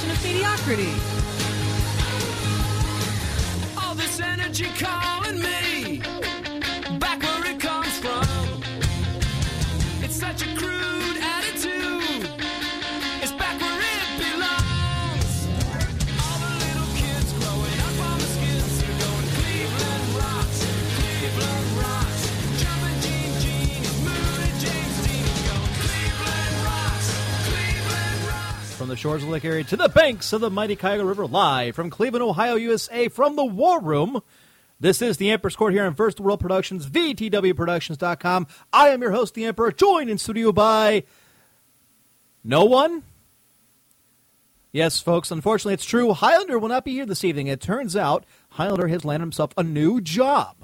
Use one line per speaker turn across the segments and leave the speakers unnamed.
Celebration of mediocrity.
The
shores of Lake Erie to the banks of the mighty Cuyahoga River, live from Cleveland, Ohio, USA, from the War Room. This is the Emperor's Court here on First World Productions, VTWProductions.com. I am your host, the Emperor, joined in studio by no one. Yes, folks, unfortunately, it's true. Highlander will not be here this evening. It turns out Highlander has landed himself a new job.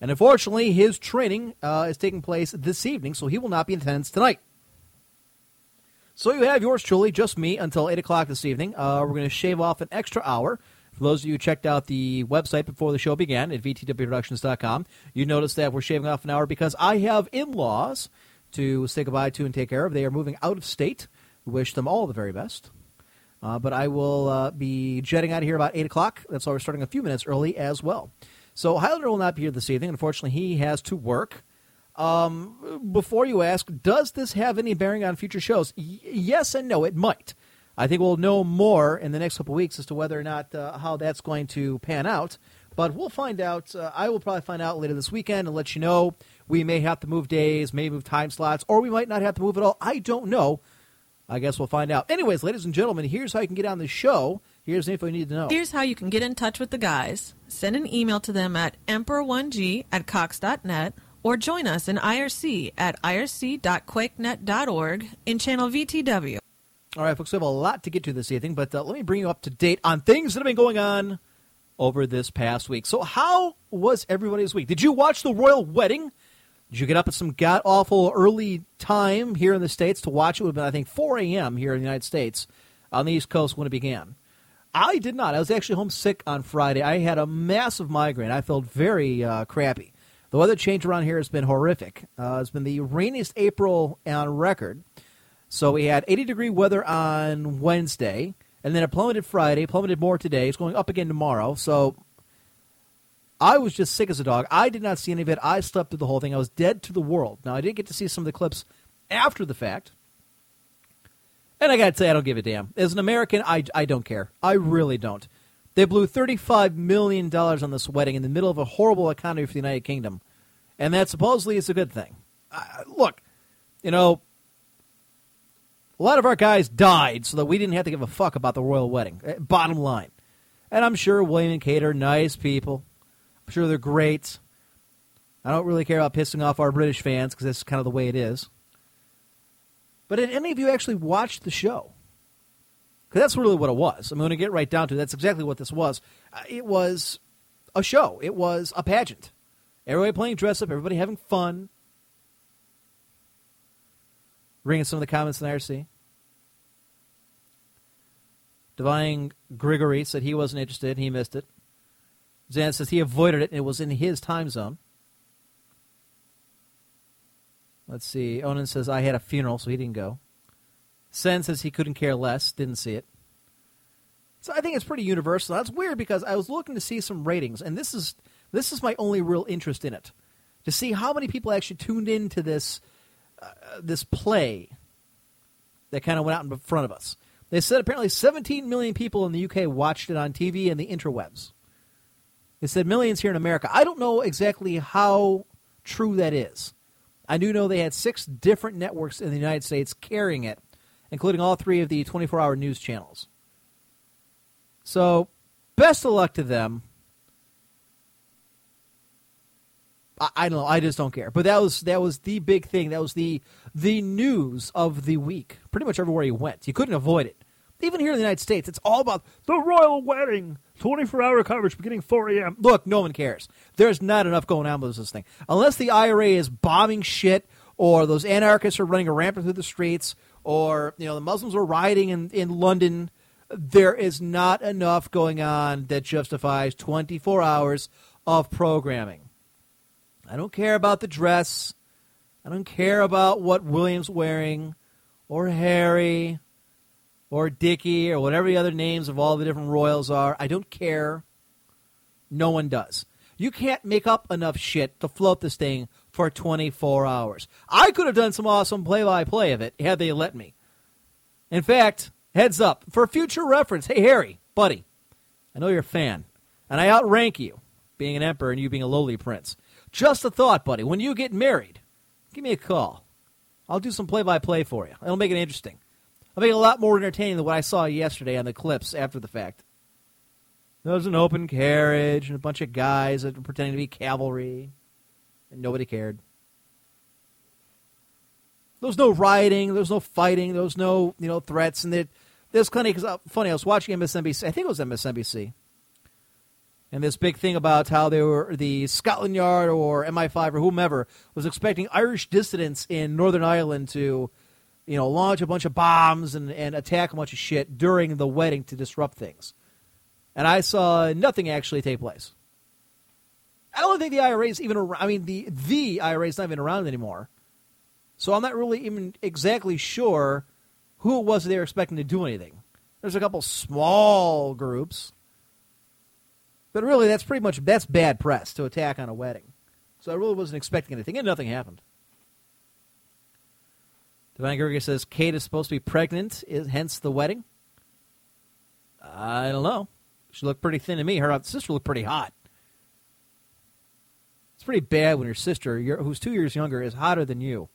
And unfortunately, his training uh, is taking place this evening, so he will not be in attendance tonight. So you have yours truly, just me, until 8 o'clock this evening. Uh, we're going to shave off an extra hour. For those of you who checked out the website before the show began at vtwproductions.com, you notice that we're shaving off an hour because I have in laws to say goodbye to and take care of. They are moving out of state. We wish them all the very best. Uh, but I will uh, be jetting out of here about 8 o'clock. That's why we're starting a few minutes early as well. So Highlander will not be here this evening. Unfortunately, he has to work. Um, before you ask, does this have any bearing on future shows? Y- yes and no, it might. I think we'll know more in the next couple weeks as to whether or not uh, how that's going to pan out. But we'll find out. Uh, I will probably find out later this weekend and let you know. We may have to move days, may move time slots, or we might not have to move at all. I don't know. I guess we'll find out. Anyways, ladies and gentlemen, here's how you can get on the show. Here's the info you need to know.
Here's how you can get in touch with the guys. Send an email to them at emperor1g at cox.net or join us in IRC at irc.quakenet.org in channel VTW.
All right, folks, we have a lot to get to this evening, but uh, let me bring you up to date on things that have been going on over this past week. So, how was everybody's week? Did you watch the royal wedding? Did you get up at some god awful early time here in the States to watch it? Would have been, I think, 4 a.m. here in the United States on the East Coast when it began. I did not. I was actually homesick on Friday. I had a massive migraine. I felt very uh, crappy. The weather change around here has been horrific. Uh, it's been the rainiest April on record. So we had 80 degree weather on Wednesday, and then it plummeted Friday, plummeted more today. It's going up again tomorrow. So I was just sick as a dog. I did not see any of it. I slept through the whole thing. I was dead to the world. Now, I did get to see some of the clips after the fact. And I got to say, I don't give a damn. As an American, I, I don't care. I really don't. They blew $35 million on this wedding in the middle of a horrible economy for the United Kingdom. And that supposedly is a good thing. Uh, look, you know, a lot of our guys died so that we didn't have to give a fuck about the royal wedding. Uh, Bottom line. And I'm sure William and Kate are nice people. I'm sure they're great. I don't really care about pissing off our British fans because that's kind of the way it is. But did any of you actually watch the show? That's really what it was. I'm going to get right down to it. That's exactly what this was. Uh, it was a show. It was a pageant. Everybody playing dress up. Everybody having fun. Reading some of the comments in IRC. Divine Grigory said he wasn't interested. He missed it. Zan says he avoided it and it was in his time zone. Let's see. Onan says I had a funeral, so he didn't go. Sen says he couldn't care less. Didn't see it. So I think it's pretty universal. That's weird because I was looking to see some ratings, and this is this is my only real interest in it, to see how many people actually tuned into this uh, this play that kind of went out in front of us. They said apparently 17 million people in the UK watched it on TV and the interwebs. They said millions here in America. I don't know exactly how true that is. I do know they had six different networks in the United States carrying it, including all three of the 24 hour news channels. So, best of luck to them. I, I, don't know. I just don't care. But that was that was the big thing. That was the the news of the week. Pretty much everywhere you went, you couldn't avoid it. Even here in the United States, it's all about the royal wedding. 24 hour coverage beginning 4 a.m. Look, no one cares. There's not enough going on with this thing. Unless the IRA is bombing shit, or those anarchists are running a rampant through the streets, or you know the Muslims were rioting in, in London there is not enough going on that justifies 24 hours of programming. I don't care about the dress. I don't care about what William's wearing, or Harry, or Dickie, or whatever the other names of all the different royals are. I don't care. No one does. You can't make up enough shit to float this thing for 24 hours. I could have done some awesome play by play of it had they let me. In fact, Heads up, for future reference, hey, Harry, buddy, I know you're a fan, and I outrank you, being an emperor and you being a lowly prince. Just a thought, buddy, when you get married, give me a call. I'll do some play by play for you. It'll make it interesting. I'll make it a lot more entertaining than what I saw yesterday on the clips after the fact. There was an open carriage and a bunch of guys that were pretending to be cavalry, and nobody cared. There was no rioting, there was no fighting, there was no you know threats, and that this because uh, funny. I was watching MSNBC. I think it was MSNBC, and this big thing about how they were the Scotland Yard or MI5 or whomever was expecting Irish dissidents in Northern Ireland to, you know, launch a bunch of bombs and, and attack a bunch of shit during the wedding to disrupt things. And I saw nothing actually take place. I don't think the IRA is even around. I mean, the the IRA is not even around anymore. So I'm not really even exactly sure who it was they were expecting to do anything. There's a couple small groups, but really that's pretty much that's bad press to attack on a wedding. So I really wasn't expecting anything, and nothing happened. Divine Gerger says Kate is supposed to be pregnant, is hence the wedding. I don't know. She looked pretty thin to me. Her sister looked pretty hot. Pretty bad when your sister, who's two years younger, is hotter than you.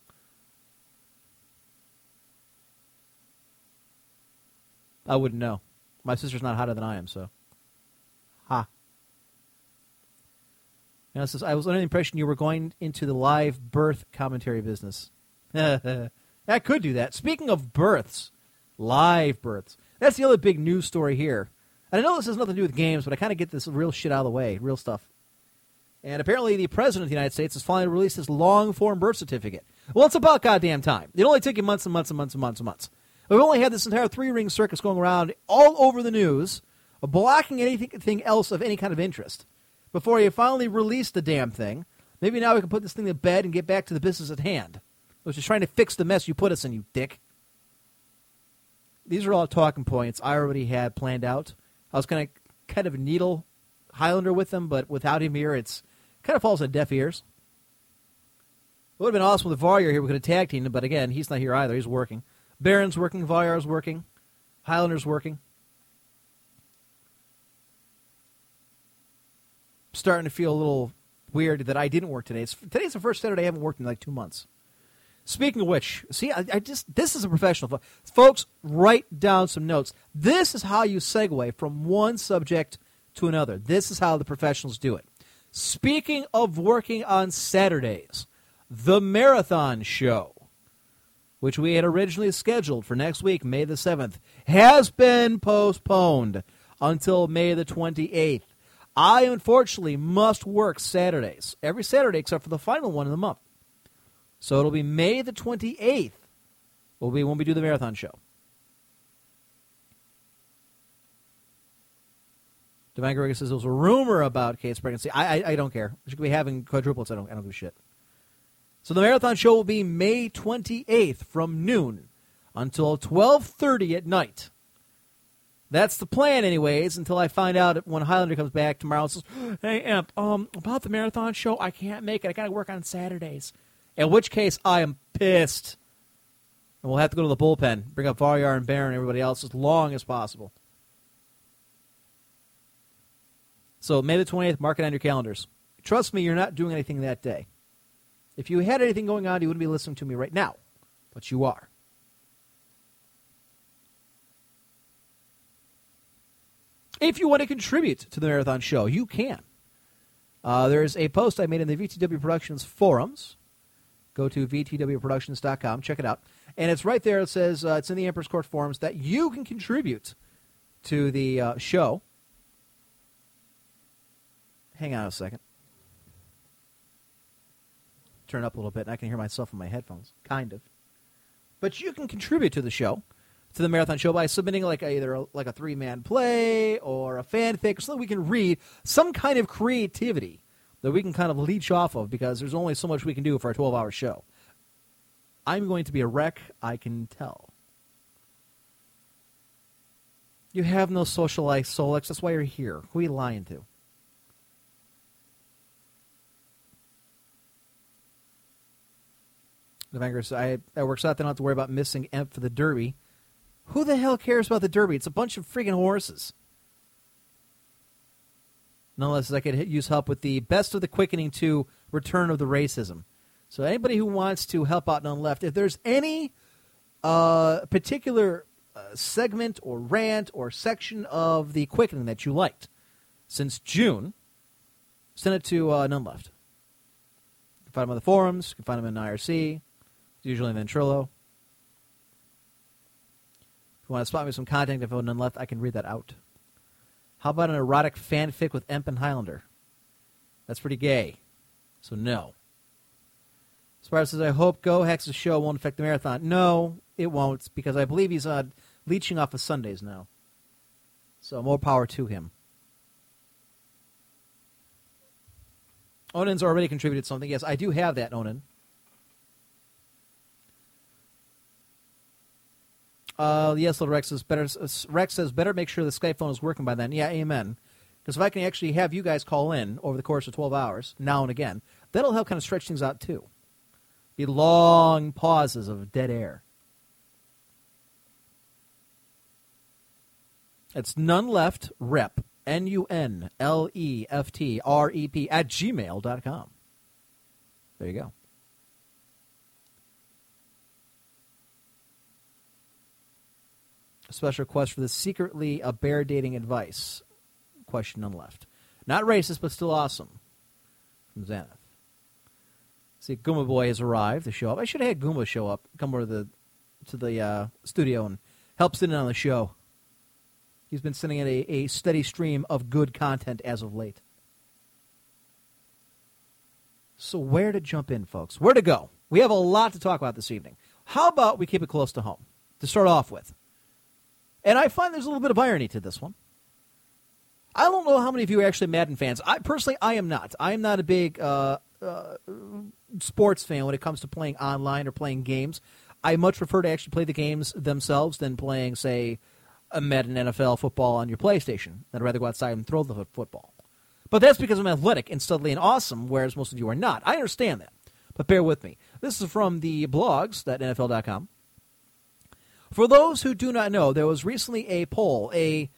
I wouldn't know. My sister's not hotter than I am, so. Ha. Now, says, I was under the impression you were going into the live birth commentary business. I could do that. Speaking of births, live births. That's the other big news story here. And I know this has nothing to do with games, but I kind of get this real shit out of the way, real stuff. And apparently, the president of the United States has finally released his long form birth certificate. Well, it's about goddamn time. It only took you months and months and months and months and months. We've only had this entire three ring circus going around all over the news, blocking anything else of any kind of interest. Before you finally release the damn thing, maybe now we can put this thing to bed and get back to the business at hand, which is trying to fix the mess you put us in, you dick. These are all talking points I already had planned out. I was going to kind of needle Highlander with them, but without him here, it's kind of falls on deaf ears. It would have been awesome with Varrier here. We could have tag teamed him, but again, he's not here either. He's working. Baron's working, Vyar's working, Highlander's working. Starting to feel a little weird that I didn't work today. It's, today's the first Saturday I haven't worked in like two months. Speaking of which, see, I, I, just this is a professional, folks. Write down some notes. This is how you segue from one subject to another. This is how the professionals do it. Speaking of working on Saturdays, the marathon show which we had originally scheduled for next week, May the 7th, has been postponed until May the 28th. I unfortunately must work Saturdays, every Saturday except for the final one of the month. So it'll be May the 28th will be when we do the marathon show. Divine Garriga says there was a rumor about Kate's pregnancy. I, I, I don't care. She could be having quadruplets. I don't, I don't give a shit. So the marathon show will be May 28th from noon until 12:30 at night. That's the plan, anyways, until I find out when Highlander comes back tomorrow and says, Hey, Imp, um, about the marathon show, I can't make it. I got to work on Saturdays. In which case, I am pissed. And we'll have to go to the bullpen, bring up Varyar and Baron and everybody else as long as possible. So, May the 28th, mark it on your calendars. Trust me, you're not doing anything that day. If you had anything going on, you wouldn't be listening to me right now, but you are. If you want to contribute to the Marathon Show, you can. Uh, there's a post I made in the VTW Productions forums. Go to VTWProductions.com, check it out. And it's right there. It says uh, it's in the Emperor's Court forums that you can contribute to the uh, show. Hang on a second. Turn up a little bit, and I can hear myself in my headphones. Kind of. But you can contribute to the show to the marathon show by submitting like a, either a, like a three man play or a fanfic or something we can read, some kind of creativity that we can kind of leech off of because there's only so much we can do for a 12 hour show. I'm going to be a wreck, I can tell. You have no social life, Solex. That's why you're here. Who are you lying to? Vanguard says, I, that works out. They don't have to worry about missing Emp for the Derby. Who the hell cares about the Derby? It's a bunch of freaking horses. Nonetheless, I could use help with the best of the quickening to return of the racism. So anybody who wants to help out none left, if there's any uh, particular uh, segment or rant or section of the quickening that you liked since June, send it to uh, none left. You can find them on the forums. You can find them in IRC. It's usually Ventrilo If you want to spot me some contact info, none left, I can read that out. How about an erotic fanfic with Emp and Highlander? That's pretty gay. So no. Sparrow says, I hope Go Hex's show won't affect the marathon. No, it won't, because I believe he's uh, leeching off of Sundays now. So more power to him. Onan's already contributed something. Yes, I do have that, Onan. Uh, yes, little Rex says better. Rex says better make sure the Skype phone is working by then. Yeah, amen. Because if I can actually have you guys call in over the course of 12 hours, now and again, that'll help kind of stretch things out too. Be long pauses of dead air. It's none left rep, N U N L E F T R E P, at gmail.com. There you go. Special request for the secretly a bear dating advice. Question none left. Not racist, but still awesome. From Xanath. See, Goomba Boy has arrived to show up. I should have had Goomba show up, come over to the to the uh, studio and help sit in on the show. He's been sending in a, a steady stream of good content as of late. So where to jump in, folks? Where to go? We have a lot to talk about this evening. How about we keep it close to home to start off with? And I find there's a little bit of irony to this one. I don't know how many of you are actually Madden fans. I personally, I am not. I am not a big uh, uh, sports fan when it comes to playing online or playing games. I much prefer to actually play the games themselves than playing, say, a Madden NFL football on your PlayStation. I'd rather go outside and throw the football. But that's because I'm athletic and studly and awesome, whereas most of you are not. I understand that. But bear with me. This is from the blogs, that NFL.com. For those who do not know, there was recently a poll, a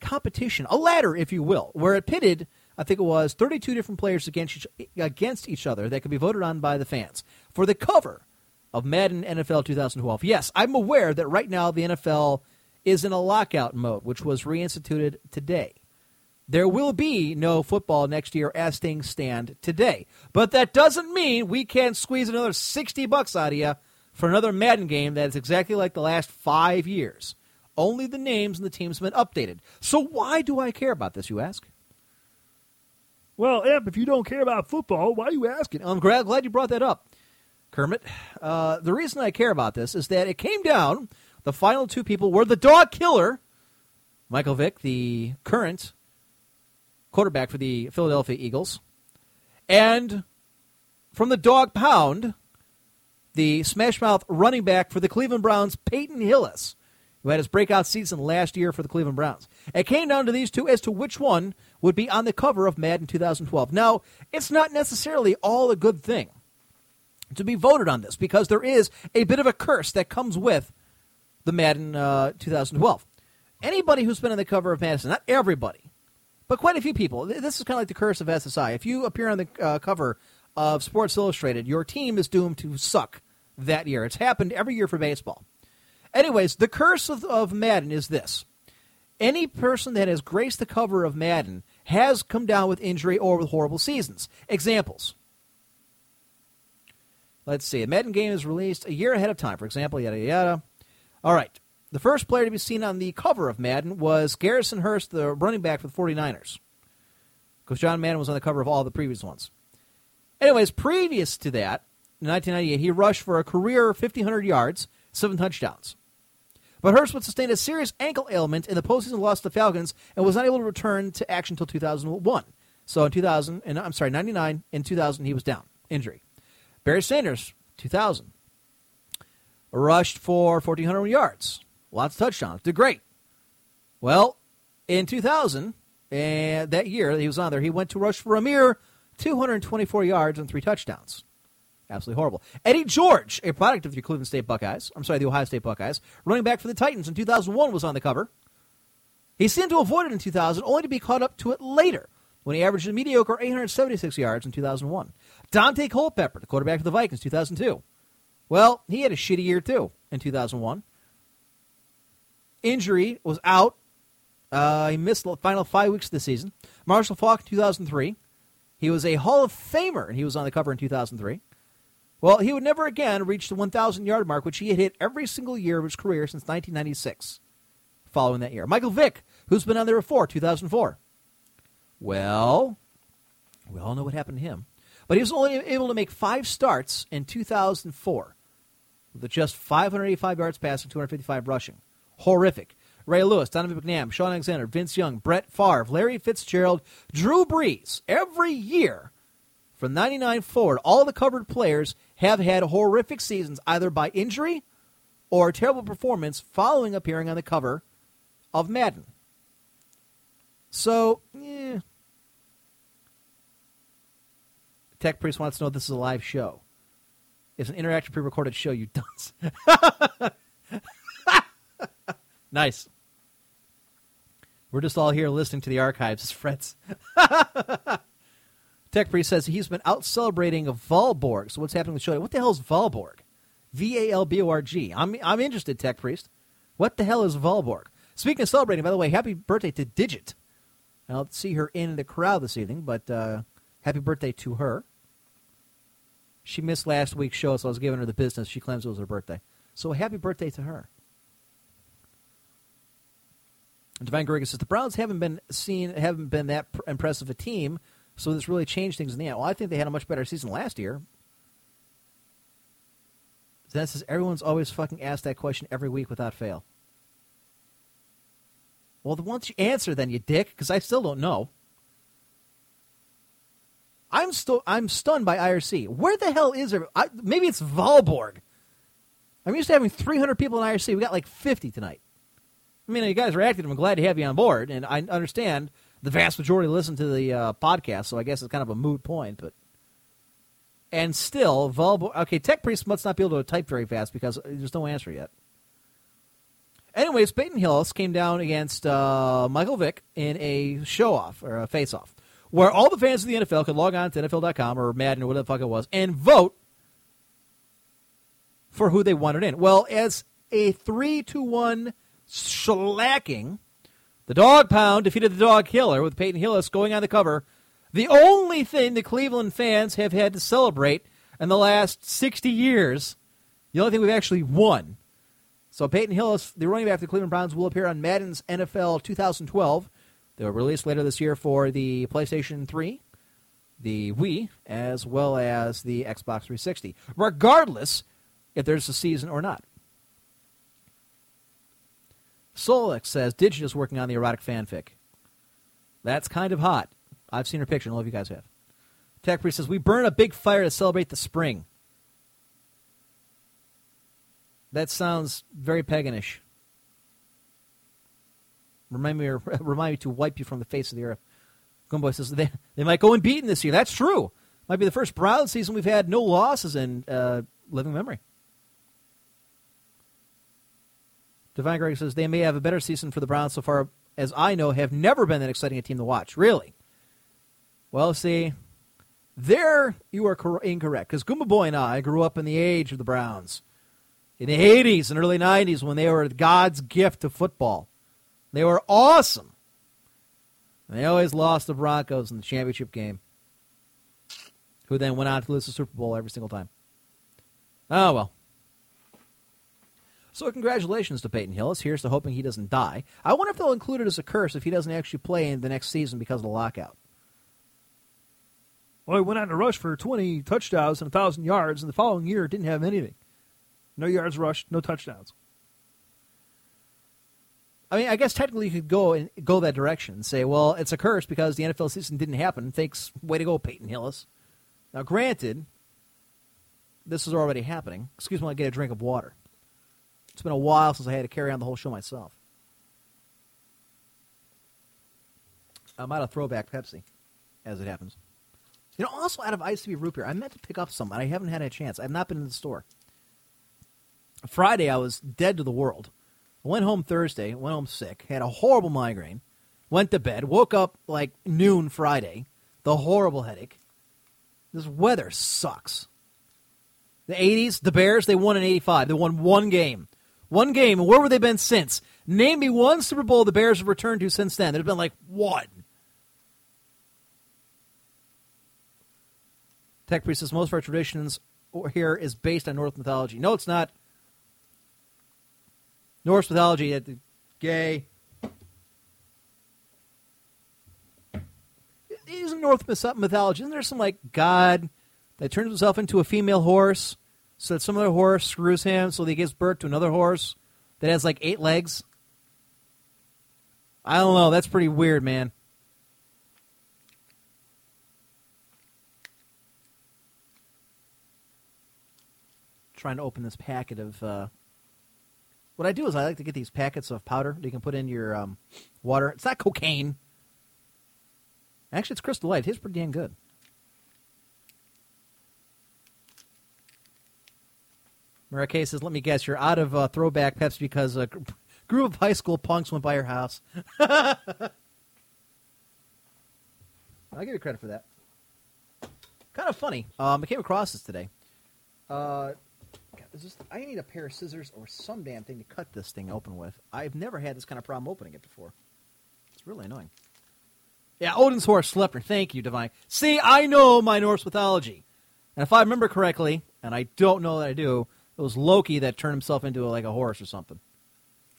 competition, a ladder, if you will, where it pitted, I think it was 32 different players against each, against each other that could be voted on by the fans for the cover of Madden NFL 2012. Yes, I'm aware that right now the NFL is in a lockout mode, which was reinstituted today. There will be no football next year as things stand today. But that doesn't mean we can't squeeze another 60 bucks out of you for another Madden game that is exactly like the last five years. Only the names and the teams have been updated. So why do I care about this, you ask? Well, Ep, if you don't care about football, why are you asking? I'm glad, glad you brought that up, Kermit. Uh, the reason I care about this is that it came down. The final two people were the dog killer, Michael Vick, the current quarterback for the Philadelphia Eagles, and from the dog pound, the Smashmouth running back for the Cleveland Browns, Peyton Hillis. who had his breakout season last year for the Cleveland Browns. It came down to these two as to which one would be on the cover of Madden 2012. Now, it's not necessarily all a good thing to be voted on this because there is a bit of a curse that comes with the Madden uh, 2012. Anybody who's been on the cover of Madden, not everybody, but quite a few people. This is kind of like the curse of SSI. If you appear on the uh, cover of Sports Illustrated, your team is doomed to suck that year. It's happened every year for baseball. Anyways, the curse of, of Madden is this. Any person that has graced the cover of Madden has come down with injury or with horrible seasons. Examples. Let's see. A Madden game is released a year ahead of time, for example, yada, yada. All right. The first player to be seen on the cover of Madden was Garrison Hearst, the running back for the 49ers. Because John Madden was on the cover of all the previous ones. Anyways, previous to that, in 1998, he rushed for a career 1,500 yards, seven touchdowns. But Hearst would sustain a serious ankle ailment in the postseason loss to the Falcons and was not able to return to action until 2001. So in 2000, and I'm sorry, 99, in 2000, he was down, injury. Barry Sanders, 2000, rushed for 1,400 yards, lots of touchdowns, did great. Well, in 2000, and eh, that year he was on there, he went to rush for a mere 224 yards and three touchdowns. Absolutely horrible. Eddie George, a product of the Cleveland State Buckeyes, I'm sorry, the Ohio State Buckeyes, running back for the Titans in 2001 was on the cover. He seemed to avoid it in 2000, only to be caught up to it later when he averaged a mediocre 876 yards in 2001. Daunte Culpepper, the quarterback for the Vikings, 2002. Well, he had a shitty year too in 2001. Injury was out. Uh, he missed the final five weeks of the season. Marshall Faulk, 2003. He was a Hall of Famer, and he was on the cover in 2003. Well, he would never again reach the 1,000 yard mark, which he had hit every single year of his career since 1996. Following that year, Michael Vick, who's been on there before, 2004. Well, we all know what happened to him. But he was only able to make five starts in 2004 with just 585 yards passing, 255 rushing. Horrific. Ray Lewis, Donovan McNabb, Shaun Alexander, Vince Young, Brett Favre, Larry Fitzgerald, Drew Brees. Every year from 99 forward, all the covered players have had horrific seasons either by injury or terrible performance following appearing on the cover of Madden. So, yeah. Tech Priest wants to know if this is a live show. It's an interactive pre recorded show, you dunce. nice. We're just all here listening to the archives, Frets. Tech Priest says he's been out celebrating Valborg. So what's happening with show? What the hell is Valborg? V A L B O R G. I'm I'm interested, Tech Priest. What the hell is Valborg? Speaking of celebrating, by the way, happy birthday to Digit. I'll see her in the crowd this evening, but uh, happy birthday to her. She missed last week's show, so I was giving her the business. She claims it was her birthday. So happy birthday to her. Divine Garriga says the Browns haven't been seen, haven't been that impressive a team so this really changed things in the end. Well, I think they had a much better season last year. That says everyone's always fucking asked that question every week without fail. Well, once you answer, then you dick, because I still don't know. I'm still I'm stunned by IRC. Where the hell is it? I, maybe it's Valborg. I'm used to having 300 people in IRC. We got like 50 tonight. I mean, you guys are active. I'm glad to have you on board, and I understand the vast majority listen to the uh, podcast, so I guess it's kind of a moot point. But and still, vulnerable. Okay, Tech Priest must not be able to type very fast because there's no answer yet. Anyways, Peyton Hillis came down against uh, Michael Vick in a show off or a face off where all the fans of the NFL could log on to NFL.com or Madden or whatever the fuck it was and vote for who they wanted in. Well, as a three to one shellacking the Dog Pound defeated the Dog Killer with Peyton Hillis going on the cover. The only thing the Cleveland fans have had to celebrate in the last 60 years, the only thing we've actually won. So Peyton Hillis, the running back of the Cleveland Browns, will appear on Madden's NFL 2012. They will release later this year for the PlayStation 3, the Wii, as well as the Xbox 360, regardless if there's a season or not. Solex says Digit is working on the erotic fanfic. That's kind of hot. I've seen her picture. I if you guys have. Tech Priest says we burn a big fire to celebrate the spring. That sounds very paganish. Remind me, remind me to wipe you from the face of the earth. Gunboy says they they might go unbeaten this year. That's true. Might be the first Browns season we've had no losses in uh, living memory. Divine Greg says they may have a better season for the Browns so far as I know, have never been that exciting a team to watch. Really? Well, see, there you are cor- incorrect because Goomba Boy and I grew up in the age of the Browns. In the 80s and early 90s when they were God's gift to football. They were awesome. And they always lost the Broncos in the championship game, who then went on to lose the Super Bowl every single time. Oh, well. So congratulations to Peyton Hillis. Here's to hoping he doesn't die. I wonder if they'll include it as a curse if he doesn't actually play in the next season because of the lockout. Well, he went on to rush for 20 touchdowns and 1,000 yards, and the following year didn't have anything. No yards rushed, no touchdowns. I mean, I guess technically you could go and go that direction and say, well, it's a curse because the NFL season didn't happen. Thanks, way to go, Peyton Hillis. Now, granted, this is already happening. Excuse me, I get a drink of water. It's been a while since I had to carry on the whole show myself. I'm out of throwback Pepsi, as it happens. You know, also out of be root beer. I meant to pick up some, and I haven't had a chance. I've not been in the store. Friday, I was dead to the world. I went home Thursday, went home sick, had a horrible migraine, went to bed, woke up like noon Friday, the horrible headache. This weather sucks. The 80s, the Bears, they won in 85. They won one game. One game, and where have they been since? Name me one Super Bowl the Bears have returned to since then. There's been like one. Tech Priest says most of our traditions here is based on Norse mythology. No, it's not. Norse mythology, gay. Isn't Norse mythology? Isn't there some like god that turns himself into a female horse so that some other horse screws him so that he gives birth to another horse that has like eight legs? I don't know. That's pretty weird, man. Trying to open this packet of. Uh, what I do is I like to get these packets of powder that you can put in your um, water. It's not cocaine. Actually, it's Crystal Light. It's pretty damn good. Marquez says, "Let me guess, you're out of uh, throwback Peps because a group of high school punks went by your house." I'll give you credit for that. Kind of funny. Um, I came across this today. Uh, this, I need a pair of scissors or some damn thing to cut this thing open with. I've never had this kind of problem opening it before. It's really annoying. Yeah, Odin's horse, Sleipnir. Thank you, Divine. See, I know my Norse mythology. And if I remember correctly, and I don't know that I do, it was Loki that turned himself into a, like a horse or something.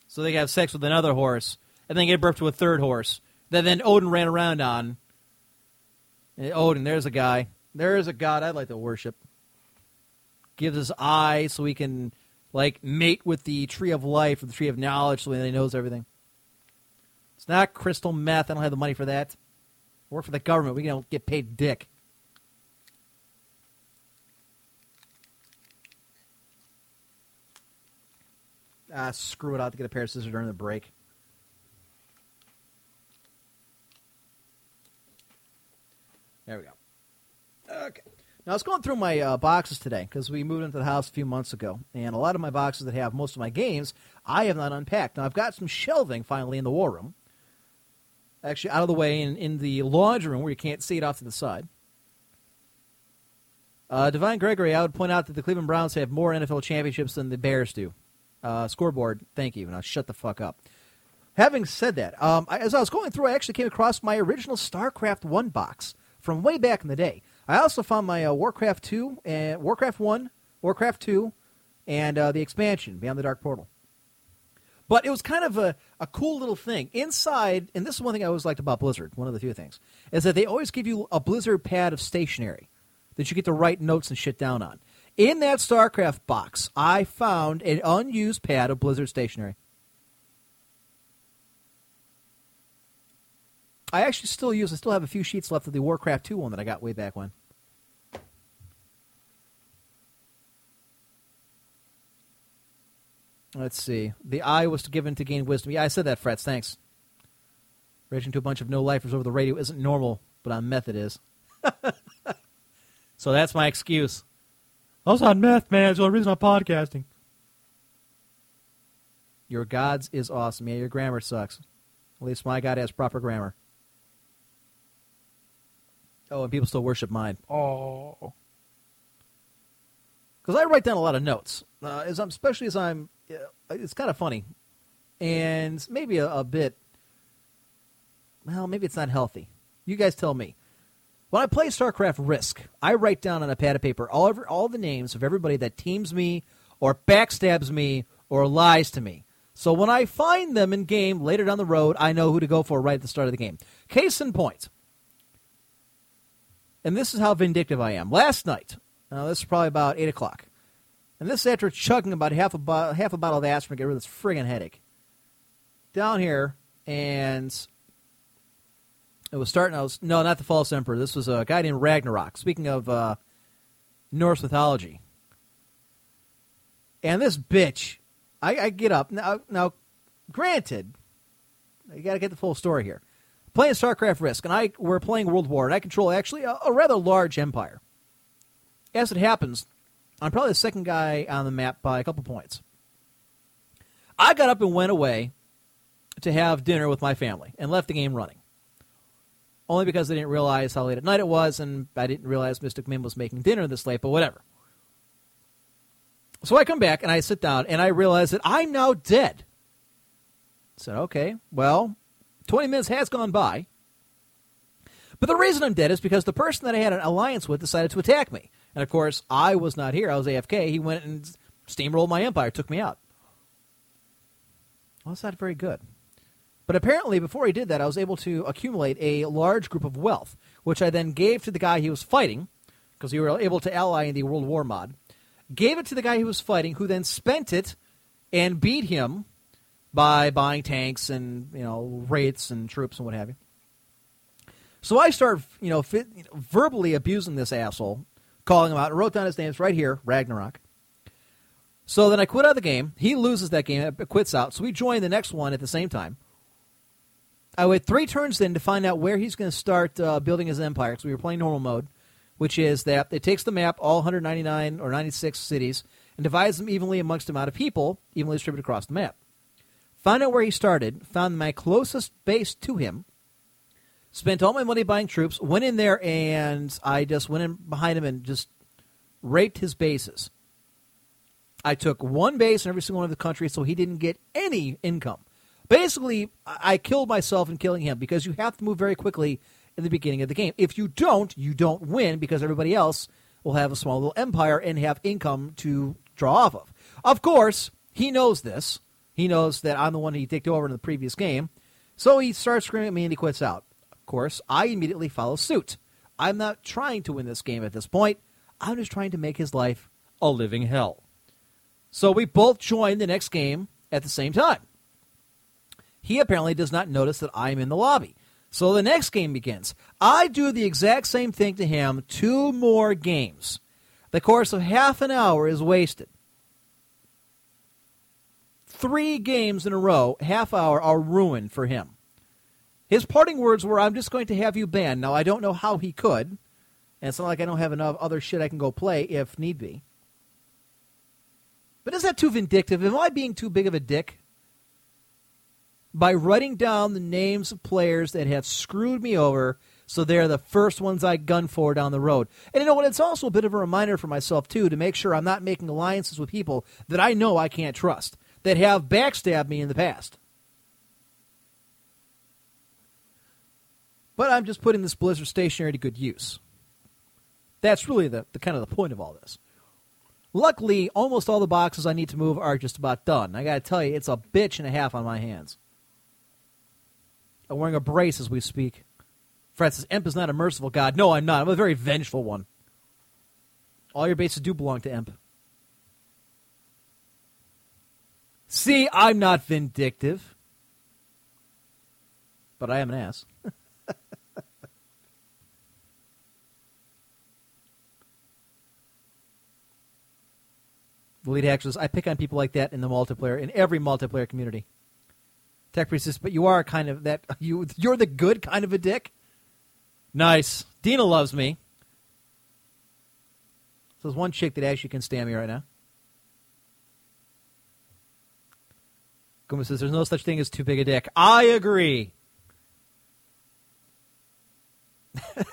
So they have sex with another horse, and then gave birth to a third horse that then Odin ran around on. And Odin, there's a guy. There is a god I'd like to worship. Gives his eye so he can like mate with the tree of life or the tree of knowledge so he knows everything. It's not crystal meth. I don't have the money for that. Work for the government. We don't get paid dick. Ah, screw it out to get a pair of scissors during the break. There we go. Okay. Now I was going through my uh, boxes today because we moved into the house a few months ago, and a lot of my boxes that have most of my games I have not unpacked. Now I've got some shelving finally in the war room, actually out of the way in, in the laundry room where you can't see it off to the side. Uh, Divine Gregory, I would point out that the Cleveland Browns have more NFL championships than the Bears do. Uh, scoreboard, thank you. Now shut the fuck up. Having said that, um, I, as I was going through, I actually came across my original StarCraft One box from way back in the day. I also found my uh, Warcraft Two and Warcraft One, Warcraft Two, and uh, the expansion Beyond the Dark Portal. But it was kind of a, a cool little thing. Inside, and this is one thing I always liked about Blizzard, one of the few things, is that they always give you a Blizzard pad of stationery that you get to write notes and shit down on. In that StarCraft box, I found an unused pad of Blizzard stationery. I actually still use. I still have a few sheets left of the Warcraft 2 one that I got way back when. Let's see. The eye was given to gain wisdom. Yeah, I said that, Frets. Thanks. Raging to a bunch of no lifers over the radio isn't normal, but on meth it is. so that's my excuse. I was on meth, man. It's the only reason I'm podcasting. Your God's is awesome. Yeah, your grammar sucks. At least my God has proper grammar. Oh, and people still worship mine. Oh. Because I write down a lot of notes, uh, as I'm, especially as I'm. Uh, it's kind of funny, and maybe a, a bit. Well, maybe it's not healthy. You guys tell me. When I play StarCraft Risk, I write down on a pad of paper all over, all the names of everybody that teams me, or backstabs me, or lies to me. So when I find them in game later down the road, I know who to go for right at the start of the game. Case in point. And this is how vindictive I am. Last night, now this is probably about eight o'clock, and this is after chugging about half a bo- half a bottle of aspirin to get rid of this friggin' headache. Down here, and it was starting. I was no, not the false emperor. This was a guy named Ragnarok. Speaking of uh, Norse mythology, and this bitch, I, I get up now. Now, granted, you got to get the full story here. Playing StarCraft Risk, and I we're playing World War, and I control actually a, a rather large empire. As it happens, I'm probably the second guy on the map by a couple points. I got up and went away to have dinner with my family and left the game running. Only because I didn't realize how late at night it was, and I didn't realize Mystic Mim was making dinner this late, but whatever. So I come back and I sit down and I realize that I'm now dead. I said, okay, well, 20 minutes has gone by. But the reason I'm dead is because the person that I had an alliance with decided to attack me. And of course, I was not here. I was AFK. He went and steamrolled my empire, took me out. Well, that's not very good. But apparently, before he did that, I was able to accumulate a large group of wealth, which I then gave to the guy he was fighting, because we were able to ally in the World War mod. Gave it to the guy he was fighting, who then spent it and beat him by buying tanks and you know wraiths and troops and what have you. So I start, you know, fit, verbally abusing this asshole, calling him out. I wrote down his names right here, Ragnarok. So then I quit out of the game. He loses that game, quits out. So we join the next one at the same time. I wait three turns then to find out where he's going to start uh, building his empire. So we were playing normal mode, which is that it takes the map, all 199 or 96 cities, and divides them evenly amongst the amount of people, evenly distributed across the map. Found out where he started, found my closest base to him, spent all my money buying troops, went in there, and I just went in behind him and just raped his bases. I took one base in every single one of the countries, so he didn't get any income. Basically, I killed myself in killing him because you have to move very quickly in the beginning of the game. If you don't, you don't win because everybody else will have a small little empire and have income to draw off of. Of course, he knows this. He knows that I'm the one he dicked over in the previous game. So he starts screaming at me and he quits out. Of course, I immediately follow suit. I'm not trying to win this game at this point. I'm just trying to make his life a living hell. So we both join the next game at the same time. He apparently does not notice that I'm in the lobby. So the next game begins. I do the exact same thing to him two more games. The course of half an hour is wasted. Three games in a row, half hour, are ruined for him. His parting words were, I'm just going to have you banned. Now, I don't know how he could, and it's not like I don't have enough other shit I can go play if need be. But is that too vindictive? Am I being too big of a dick? By writing down the names of players that have screwed me over so they're the first ones I gun for down the road. And you know what? It's also a bit of a reminder for myself, too, to make sure I'm not making alliances with people that I know I can't trust, that have backstabbed me in the past. But I'm just putting this Blizzard stationery to good use. That's really the, the kind of the point of all this. Luckily, almost all the boxes I need to move are just about done. I got to tell you, it's a bitch and a half on my hands. I'm wearing a brace as we speak. Francis Emp is not a merciful god. No, I'm not. I'm a very vengeful one. All your bases do belong to Emp. See, I'm not vindictive. But I am an ass. the lead actress, I pick on people like that in the multiplayer, in every multiplayer community. Tech Priestess, but you are kind of that you you're the good kind of a dick. Nice. Dina loves me. So there's one chick that actually can stand me right now. Guma says there's no such thing as too big a dick. I agree.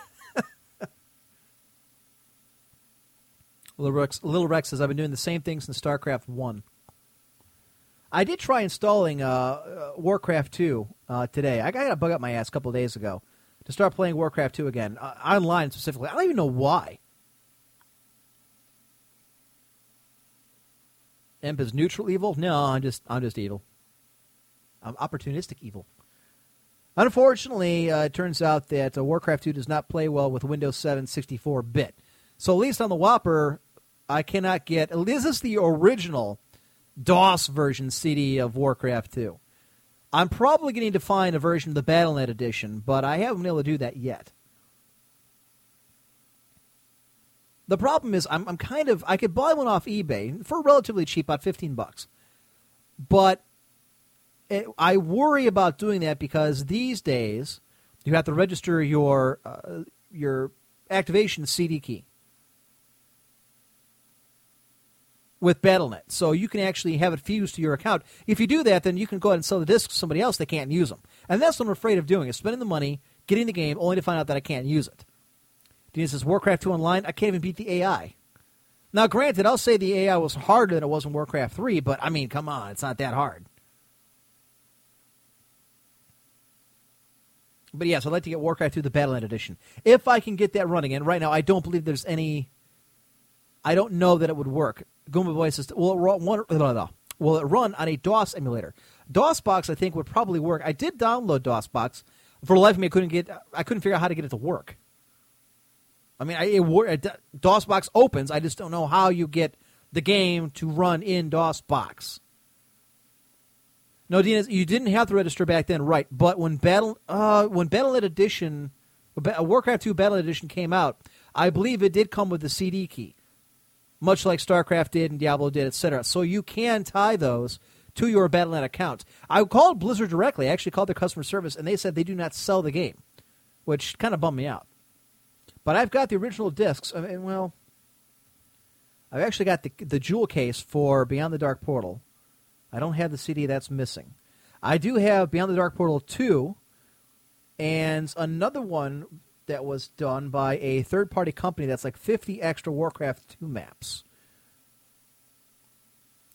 Little Rex, Little Rex says I've been doing the same thing since StarCraft One. I did try installing uh, uh, Warcraft 2 uh, today. I got a bug up my ass a couple days ago to start playing Warcraft 2 again, uh, online specifically. I don't even know why. Emp is neutral evil? No, I'm just I'm just evil. I'm opportunistic evil. Unfortunately, uh, it turns out that uh, Warcraft 2 does not play well with Windows 7 64 bit. So at least on the Whopper, I cannot get. This is the original DOS version CD of Warcraft 2. I'm probably going to find a version of the BattleNet edition, but I haven't been able to do that yet. The problem is, I'm, I'm kind of I could buy one off eBay for relatively cheap, about fifteen bucks, but it, I worry about doing that because these days you have to register your uh, your activation CD key with BattleNet. So you can actually have it fused to your account. If you do that, then you can go ahead and sell the discs to somebody else that can't use them. And that's what I'm afraid of doing, is spending the money, getting the game, only to find out that I can't use it. Dean says, Warcraft 2 Online, I can't even beat the AI. Now, granted, I'll say the AI was harder than it was in Warcraft 3, but I mean, come on, it's not that hard. But yes, I'd like to get Warcraft 2 the BattleNet edition. If I can get that running, and right now I don't believe there's any. I don't know that it would work. Goomba Boy says, will it run, one, will it run on a DOS emulator? DOSBox, I think, would probably work. I did download DOSBox. For the life of me, I couldn't get. I couldn't figure out how to get it to work. I mean, I, it, DOSBox opens. I just don't know how you get the game to run in DOSBox. No, Dina, you didn't have to register back then, right? But when Battle, uh, when BattleNet Edition, Warcraft 2 BattleNet Edition came out, I believe it did come with the CD key much like StarCraft did and Diablo did, etc. So you can tie those to your Battle.net account. I called Blizzard directly. I actually called their customer service, and they said they do not sell the game, which kind of bummed me out. But I've got the original discs. I mean, well, I've actually got the the jewel case for Beyond the Dark Portal. I don't have the CD that's missing. I do have Beyond the Dark Portal 2 and another one that was done by a third party company that's like 50 extra Warcraft 2 maps.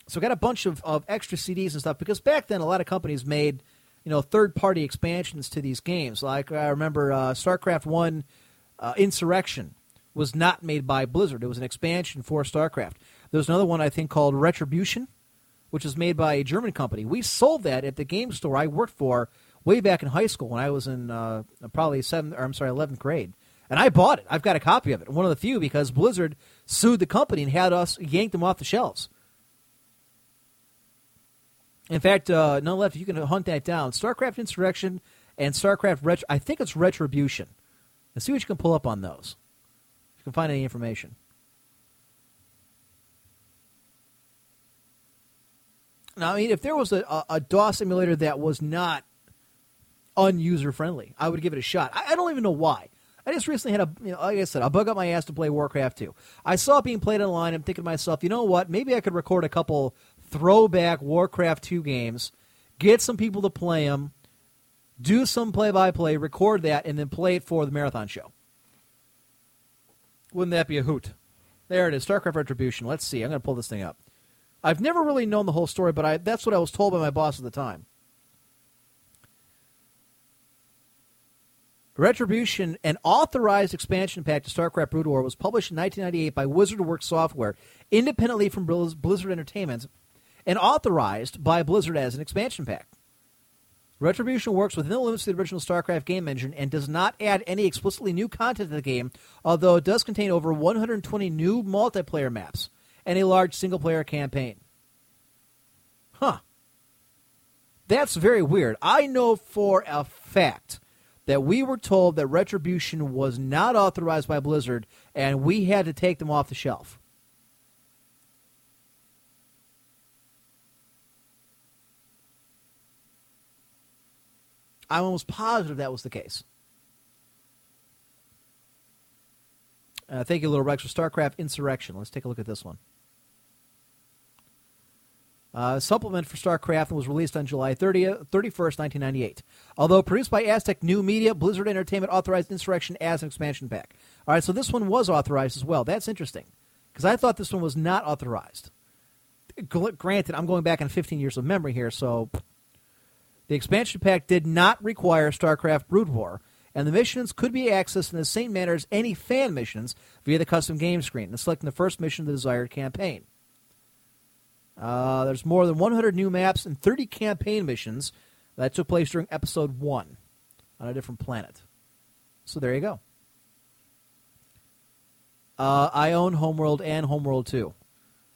So I got a bunch of, of extra CDs and stuff because back then a lot of companies made, you know, third party expansions to these games. Like I remember uh, StarCraft 1 uh, Insurrection was not made by Blizzard. It was an expansion for StarCraft. There was another one I think called Retribution, which was made by a German company. We sold that at the game store I worked for way back in high school when I was in uh, probably seventh, or I'm sorry, eleventh grade, and I bought it. I've got a copy of it, one of the few because Blizzard sued the company and had us yank them off the shelves. In fact, uh, no left. You can hunt that down. StarCraft Insurrection and StarCraft Retro. I think it's Retribution. Let's see what you can pull up on those. If you can find any information. Now, I mean, if there was a, a, a DOS simulator that was not unuser friendly. I would give it a shot. I, I, don't even know why. I just recently had a, you know, like I said, I bug up my ass to play Warcraft 2. I saw it being played online. I'm thinking to myself, you know what? Maybe I could record a couple throwback Warcraft 2 games, get some people to play them, do some play by play, record that, and then play it for the marathon show. Wouldn't that be a hoot? There it is, StarCraft Retribution. Let's see. I'm going to pull this thing up. I've never really known the whole story, but I, that's what I was told by my boss at the time. Retribution, an authorized expansion pack to StarCraft Brood War, was published in 1998 by Wizard Works Software, independently from Blizzard Entertainment, and authorized by Blizzard as an expansion pack. Retribution works within the limits of the original StarCraft game engine and does not add any explicitly new content to the game, although it does contain over 120 new multiplayer maps and a large single player campaign. Huh. That's very weird. I know for a fact that we were told that Retribution was not authorized by Blizzard and we had to take them off the shelf. I'm almost positive that was the case. Uh, thank you, Little Rex, for StarCraft Insurrection. Let's take a look at this one. Uh, supplement for StarCraft and was released on July 30, 31st, 1998. Although produced by Aztec New Media, Blizzard Entertainment authorized Insurrection as an expansion pack. All right, so this one was authorized as well. That's interesting because I thought this one was not authorized. Granted, I'm going back on 15 years of memory here, so the expansion pack did not require StarCraft Brood War, and the missions could be accessed in the same manner as any fan missions via the custom game screen and selecting the first mission of the desired campaign. Uh, there's more than 100 new maps and 30 campaign missions that took place during episode 1 on a different planet. So there you go. Uh, I own Homeworld and Homeworld 2.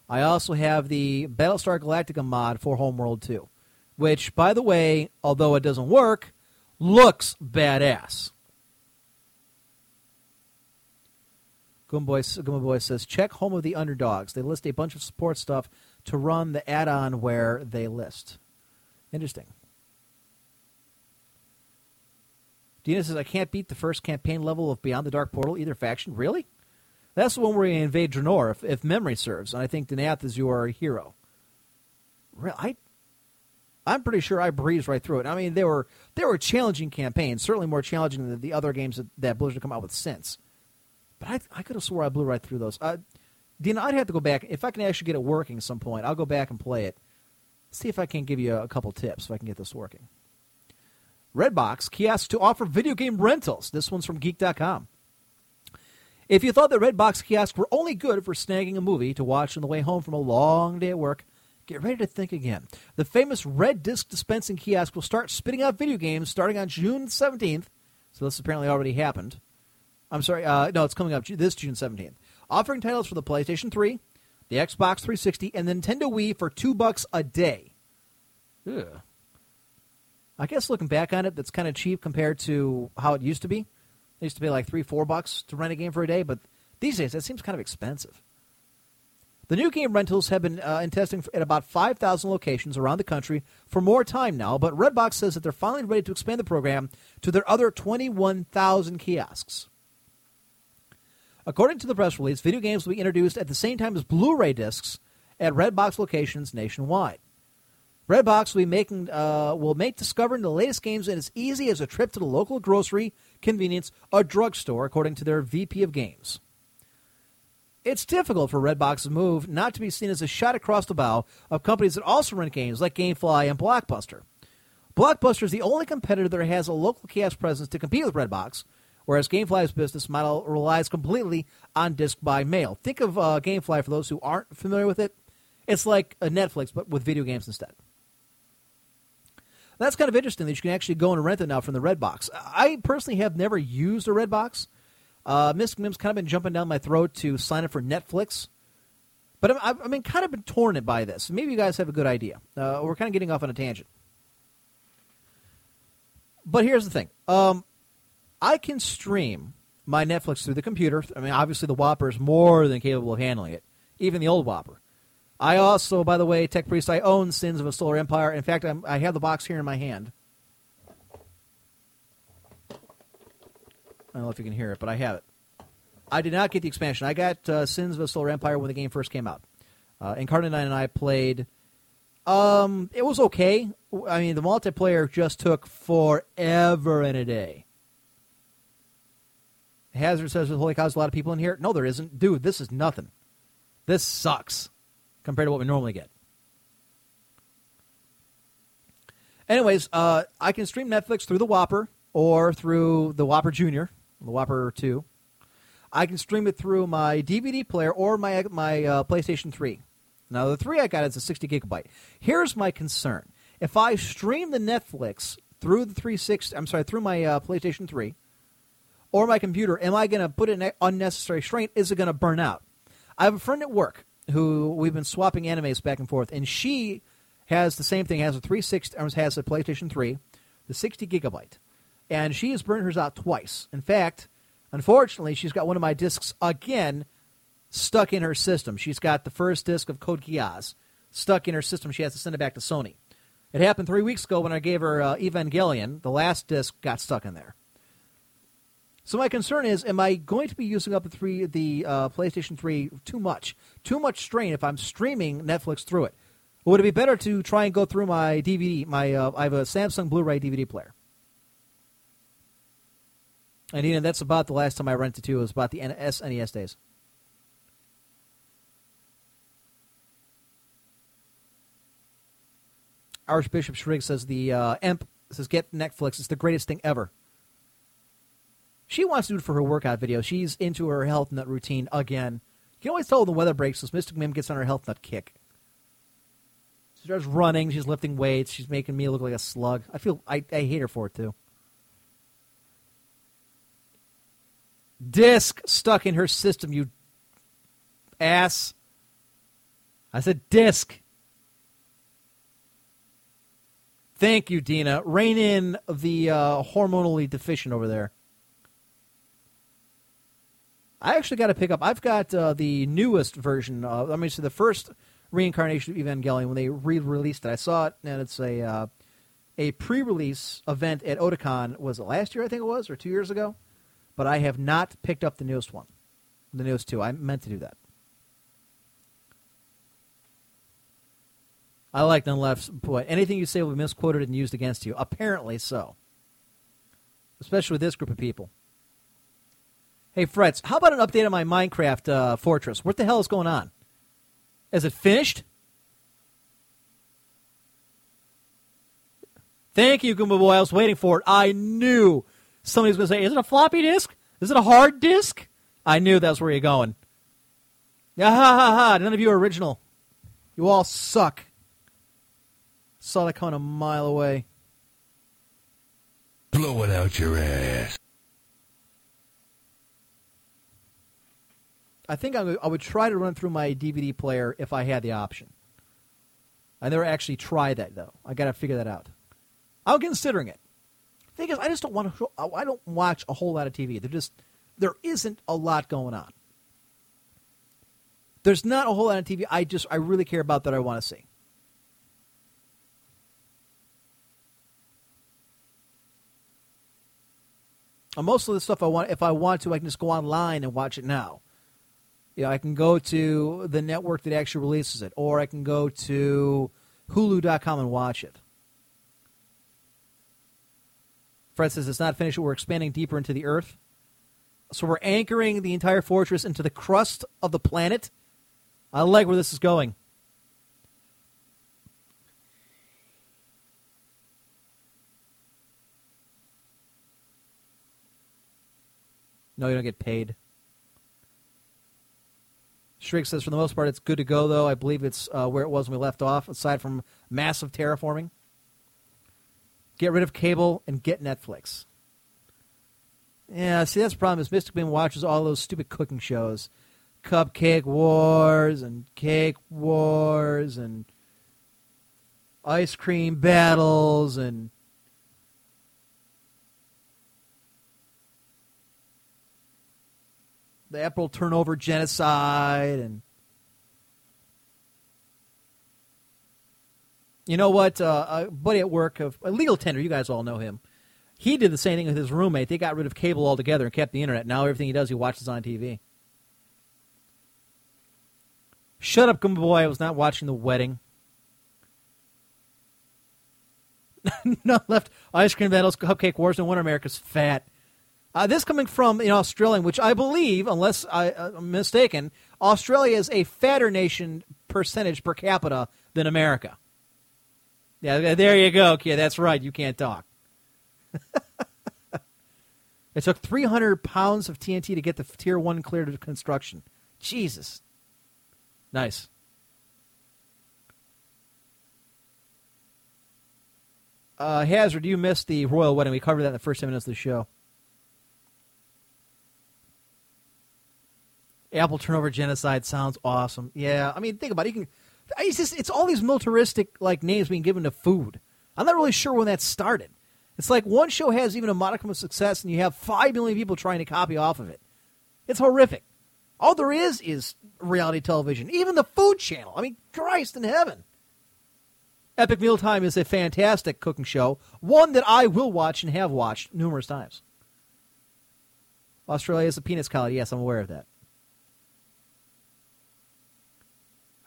I also have the Battlestar Galactica mod for Homeworld 2, which, by the way, although it doesn't work, looks badass. Goomboy, Goomboy says, check Home of the Underdogs. They list a bunch of support stuff to run the add-on where they list. Interesting. Dina says, I can't beat the first campaign level of Beyond the Dark Portal, either faction. Really? That's the one where you invade Draenor, if, if memory serves. And I think Danath is your hero. Real, I, I'm pretty sure I breezed right through it. I mean, they were they were challenging campaigns, certainly more challenging than the other games that, that Blizzard come out with since. But I, I could have swore I blew right through those. Uh, Dina, I'd have to go back if I can actually get it working at some point. I'll go back and play it. See if I can give you a, couple tips if I can get this working. Redbox kiosks to offer video game rentals. This one's from Geek.com. If you thought that Redbox kiosks were only good for snagging a movie to watch on the way home from a long day at work, get ready to think again. The famous Red Disc dispensing kiosk will start spitting out video games starting on June 17th. So this apparently already happened. I'm sorry, uh, no, it's coming up this June 17th. Offering titles for the PlayStation 3, the Xbox 360, and the Nintendo Wii for two bucks a day. Ugh. I guess looking back on it, that's kind of cheap compared to how it used to be. It used to be like three, four bucks to rent a game for a day, but these days that seems kind of expensive. The new game rentals have been uh, in testing at about 5,000 locations around the country for more time now, but Redbox says that they're finally ready to expand the program to their other 21,000 kiosks. According to the press release, video games will be introduced at the same time as Blu ray discs at Redbox locations nationwide. Redbox will, be making, uh, will make discovering the latest games as easy as a trip to the local grocery, convenience, or drugstore, according to their VP of Games. It's difficult for Redbox's move not to be seen as a shot across the bow of companies that also rent games like GameFly and Blockbuster. Blockbuster is the only competitor that has a local kiosk presence to compete with Redbox, whereas GameFly's business model relies completely on disc by mail. Think of uh, GameFly for those who aren't familiar with it. It's like a Netflix, but with video games instead. That's kind of interesting that you can actually go and rent it now from the Redbox. I personally have never used a Redbox. Uh, Miss Mim's kind of been jumping down my throat to sign up for Netflix. But I'm, I kind of been torn by this. Maybe you guys have a good idea. Uh, we're kind of getting off on a tangent. But here's the thing um, I can stream my Netflix through the computer. I mean, obviously, the Whopper is more than capable of handling it, even the old Whopper. I also, by the way, Tech Priest, I own Sins of a Solar Empire. In fact, I'm, i have the box here in my hand. I don't know if you can hear it, but I have it. I did not get the expansion. I got uh, Sins of a Solar Empire when the game first came out. Uh, Incarnate 9 and I played. Um, it was okay. I mean, the multiplayer just took forever and a day. Hazard says, "Holy cow, there's a lot of people in here." No, there isn't, dude. This is nothing. This sucks compared to what we normally get. Anyways, uh, I can stream Netflix through the Whopper or through the Whopper Junior, the Whopper Two. I can stream it through my DVD player or my my uh, PlayStation Three. Now the three I got is a 60 gigabyte. Here's my concern: if I stream the Netflix through the 360, I'm sorry, through my uh, PlayStation 3 or my computer, am I going to put an unnecessary strain? Is it going to burn out? I have a friend at work who we've been swapping animes back and forth, and she has the same thing. Has a 360, has a PlayStation 3, the 60 gigabyte, and she has burned hers out twice. In fact, unfortunately, she's got one of my discs again stuck in her system. She's got the first disc of Code Geass stuck in her system. She has to send it back to Sony. It happened three weeks ago when I gave her uh, Evangelion. The last disc got stuck in there. So my concern is, am I going to be using up the three, the uh, PlayStation Three too much, too much strain if I'm streaming Netflix through it? Or would it be better to try and go through my DVD? My uh, I have a Samsung Blu-ray DVD player, and you know that's about the last time I rented too. It was about the SNES days. Archbishop Shrigg says the uh, EMP says get Netflix. It's the greatest thing ever. She wants to do it for her workout video. She's into her health nut routine again. You can always tell when the weather breaks as Mystic Mim gets on her health nut kick. She starts running. She's lifting weights. She's making me look like a slug. I feel I, I hate her for it too. Disc stuck in her system, you ass. I said disc. Thank you, Dina. Rein in the uh, hormonally deficient over there. I actually got to pick up. I've got uh, the newest version. Of, I mean, so the first reincarnation of Evangelion when they re-released it. I saw it, and it's a uh, a pre-release event at Otakon. Was it last year? I think it was, or two years ago. But I have not picked up the newest one, the newest two. I meant to do that. I like nonetheless. Boy, anything you say will be misquoted and used against you. Apparently so. Especially with this group of people. Hey, Frets, how about an update on my Minecraft uh, fortress? What the hell is going on? Is it finished? Thank you, Goomba Boy. I was waiting for it. I knew somebody was going to say, "Is it a floppy disk? Is it a hard disk?" I knew that's where you're going. Yeah, ha ha ha! None of you are original. You all suck. Saw that coming a mile away.
Blow it out your ass.
I think I would, I would try to run through my DVD player if I had the option. I never actually tried that though. I got to figure that out. I'm considering it. Thing is, I just don't want to. I don't watch a whole lot of TV. There just there isn't a lot going on. There's not a whole lot of TV. I just I really care about that. I want to see. And most of the stuff I want, if I want to, I can just go online and watch it now. You know, I can go to the network that actually releases it, or I can go to Hulu.com and watch it. Fred says it's not finished. We're expanding deeper into the Earth. So we're anchoring the entire fortress into the crust of the planet. I like where this is going. No, you don't get paid. Shrig says, for the most part, it's good to go, though. I believe it's uh, where it was when we left off, aside from massive terraforming. Get rid of cable and get Netflix. Yeah, see, that's the problem is Mystic Mim watches all those stupid cooking shows. Cupcake Wars and Cake Wars and Ice Cream Battles and the April turnover genocide and you know what uh, a buddy at work of a legal tender you guys all know him. He did the same thing with his roommate. They got rid of cable altogether and kept the internet. Now everything he does he watches on tv shut up boy. I was not watching the wedding. Not left ice cream battles cupcake wars no wonder america's fat uh, this coming from in Australia, which I believe, unless I, uh, mistaken, Australia is a fatter nation percentage per capita than America. Yeah, there you go, kid. That's right. You can't talk. it took 300 pounds of TNT to get the Tier 1 cleared of construction. Jesus. Nice. Uh, Hazard, you missed the royal wedding. We covered that in the first 10 minutes of the show. Apple turnover genocide sounds awesome. Yeah, I mean, think about it. You can, it's just it's all these militaristic like names being given to food. I'm not really sure when that started. It's like one show has even a modicum of success, and you have five million people trying to copy off of it. It's horrific. All there is is reality television. Even the Food Channel. I mean, Christ in heaven. Epic Mealtime is a fantastic cooking show, one that I will watch and have watched numerous times. Australia is a penis colony. Yes, I'm aware of that.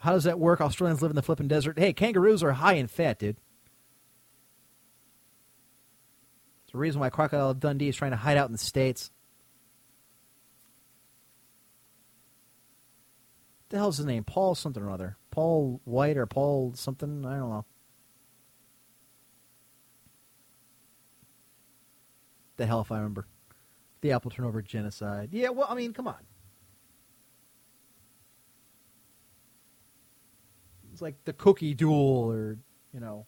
How does that work? Australians live in the flipping desert. Hey, kangaroos are high in fat, dude. It's the reason why Crocodile Dundee is trying to hide out in the States. the hell's his name? Paul something or other. Paul White or Paul something? I don't know. The hell if I remember. The apple turnover genocide. Yeah, well, I mean, come on. Like the cookie duel or, you know,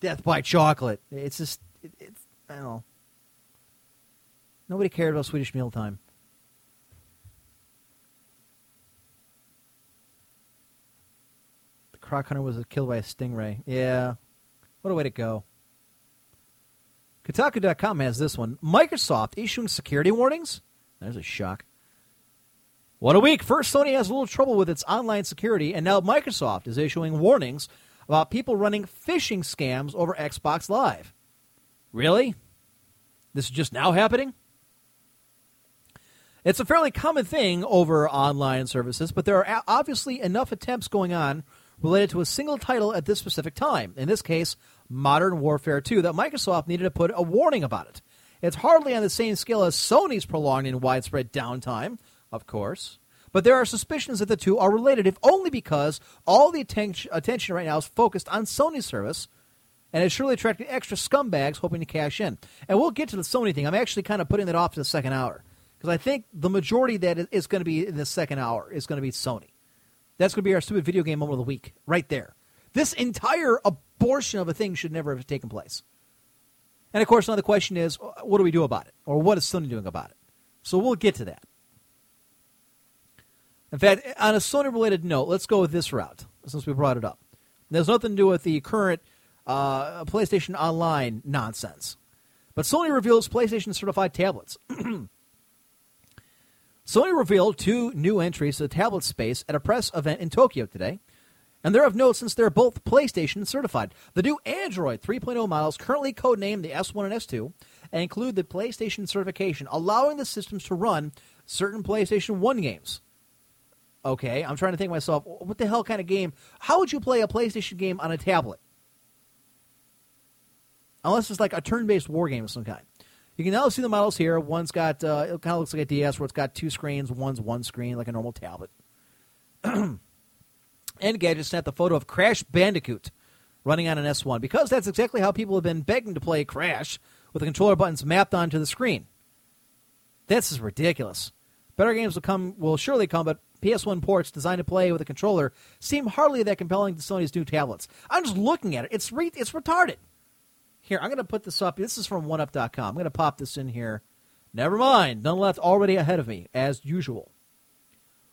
death by chocolate. It's just, it, it's, I don't know. Nobody cared about Swedish mealtime. The croc hunter was killed by a stingray. Yeah. What a way to go. Kotaku.com has this one. Microsoft issuing security warnings? There's a shock. What a week. First, Sony has a little trouble with its online security, and now Microsoft is issuing warnings about people running phishing scams over Xbox Live. Really? This is just now happening? It's a fairly common thing over online services, but there are obviously enough attempts going on related to a single title at this specific time. In this case, Modern Warfare 2, that Microsoft needed to put a warning about it. It's hardly on the same scale as Sony's prolonged and widespread downtime, of course. But there are suspicions that the two are related, if only because all the atten- attention right now is focused on Sony's service, and it's surely attracting extra scumbags hoping to cash in. And we'll get to the Sony thing. I'm actually kind of putting that off to the second hour because I think the majority that is going to be in the second hour is going to be Sony. That's going to be our stupid video game moment of the week, right there. This entire abortion of a thing should never have taken place. And of course, now the question is, uh, what do we do about it? Or what is Sony doing about it? So we'll get to that. In fact, on a Sony related note, let's go with this route since we brought it up. There's nothing to do with the current uh, PlayStation Online nonsense. But Sony reveals PlayStation certified tablets. Sony revealed two new entries to the tablet space at a press event in Tokyo today. And they're of note since they're both PlayStation certified. The new Android 3.0 models, currently codenamed the S1 and S2, and include the PlayStation certification, allowing the systems to run certain PlayStation 1 games. Okay, I'm trying to think myself, what the hell kind of game? How would you play a PlayStation game on a tablet? Unless it's like a turn based war game of some kind. You can now see the models here. One's got, uh, it kind of looks like a DS where it's got two screens, one's one screen, like a normal tablet. Engadget sent the photo of Crash Bandicoot running on an S1 because that's exactly how people have been begging to play Crash with the controller buttons mapped onto the screen. This is ridiculous. Better games will come will surely come, but PS1 ports designed to play with a controller seem hardly that compelling to Sony's new tablets. I'm just looking at it. It's re- it's retarded. Here, I'm going to put this up. This is from OneUp.com. I'm going to pop this in here. Never mind. None left already ahead of me, as usual.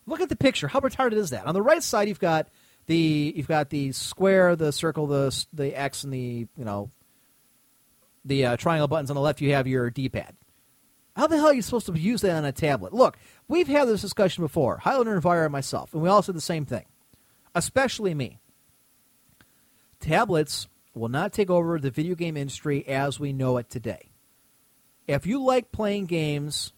Look at the picture. How retarded is that? On the right side, you've got the you've got the square, the circle, the the X, and the you know the uh, triangle buttons. On the left, you have your D-pad. How the hell are you supposed to use that on a tablet? Look, we've had this discussion before, Highlander and Vire and myself, and we all said the same thing, especially me. Tablets will not take over the video game industry as we know it today. If you like playing games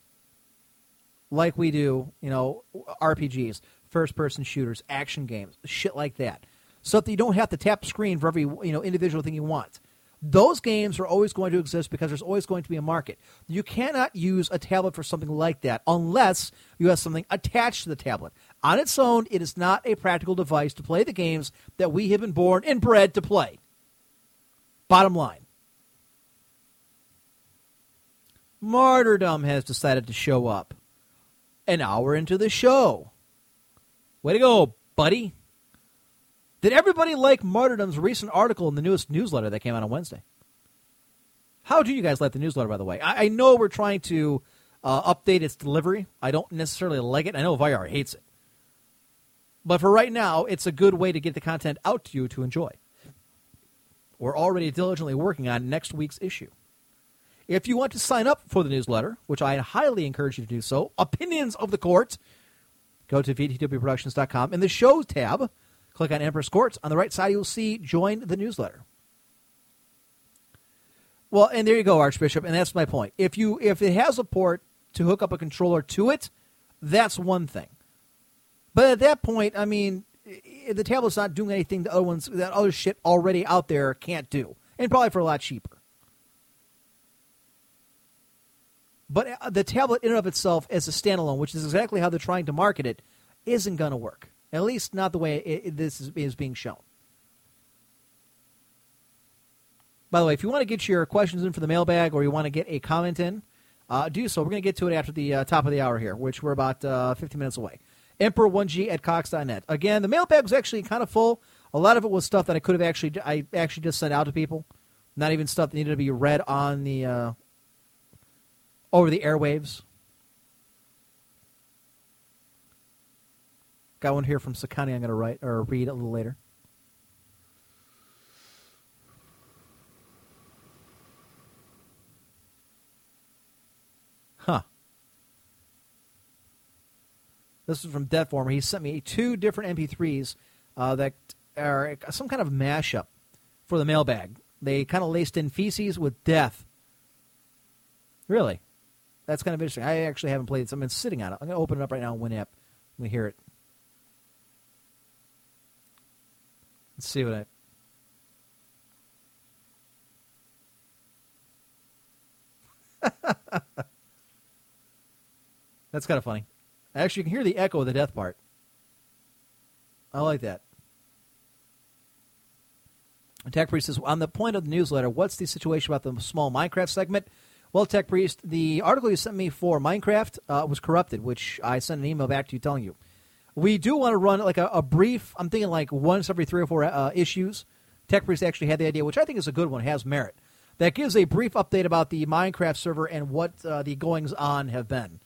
like we do, you know, RPGs, first person shooters, action games, shit like that, so that you don't have to tap screen for every, you know, individual thing you want. Those games are always going to exist because there's always going to be a market. You cannot use a tablet for something like that unless you have something attached to the tablet. On its own, it is not a practical device to play the games that we have been born and bred to play. Bottom line. Martyrdom has decided to show up an hour into the show. Way to go, buddy. Did everybody like Martyrdom's recent article in the newest newsletter that came out on Wednesday? How do you guys like the newsletter, by the way? I, I know we're trying to uh, update its delivery. I don't necessarily like it. I know Vyar hates it. But for right now, it's a good way to get the content out to you to enjoy. We're already diligently working on next week's issue. If you want to sign up for the newsletter, which I highly encourage you to do so, Opinions of the Court, go to VTWProductions.com in the Shows tab. Click on Empress Courts. On the right side, you'll see Join the Newsletter. Well, and there you go, Archbishop, and that's my point. If you if it has a port to hook up a controller to it, that's one thing. But at that point, I mean, the tablet's not doing anything the other ones that other shit already out there can't do, and probably for a lot cheaper. But uh, the tablet in and of itself as a standalone, which is exactly how they're trying to market it, isn't going to work. At least not the way it, it- this is, is being shown. By the way, if you want to get your questions in for the mailbag or you want to get a comment in, uh, do so. We're going to get to it after the uh, top of the hour here, which we're about uh, 15 minutes away. Emperor1G at Cox.net. Again, the mailbag was actually kind of full. A lot of it was stuff that I could have actually, I actually just sent out to people. Not even stuff that needed to be read on the, uh, over the airwaves. Got one here from Sakani I'm going to write or read a little later. Huh. This is from Deathformer. He sent me two different MP3s uh, that are some kind of mashup for the mailbag. They kind of laced in feces with death. Really? That's kind of interesting. I actually haven't played this. I've been sitting on it. I'm going to open it up right now and Winamp. Let me hear it. Let's see what I. That's kind of funny. Actually, you can hear the echo of the death part. I like that. Tech Priest says, on the point of the newsletter, what's the situation about the small Minecraft segment? Well, Tech Priest, the article you sent me for Minecraft uh, was corrupted, which I sent an email back to you telling you. We do want to run like a, a brief, I'm thinking like once every three or four uh, issues. Tech Priest actually had the idea, which I think is a good one, has merit. That gives a brief update about the Minecraft server and what uh, the goings on have been.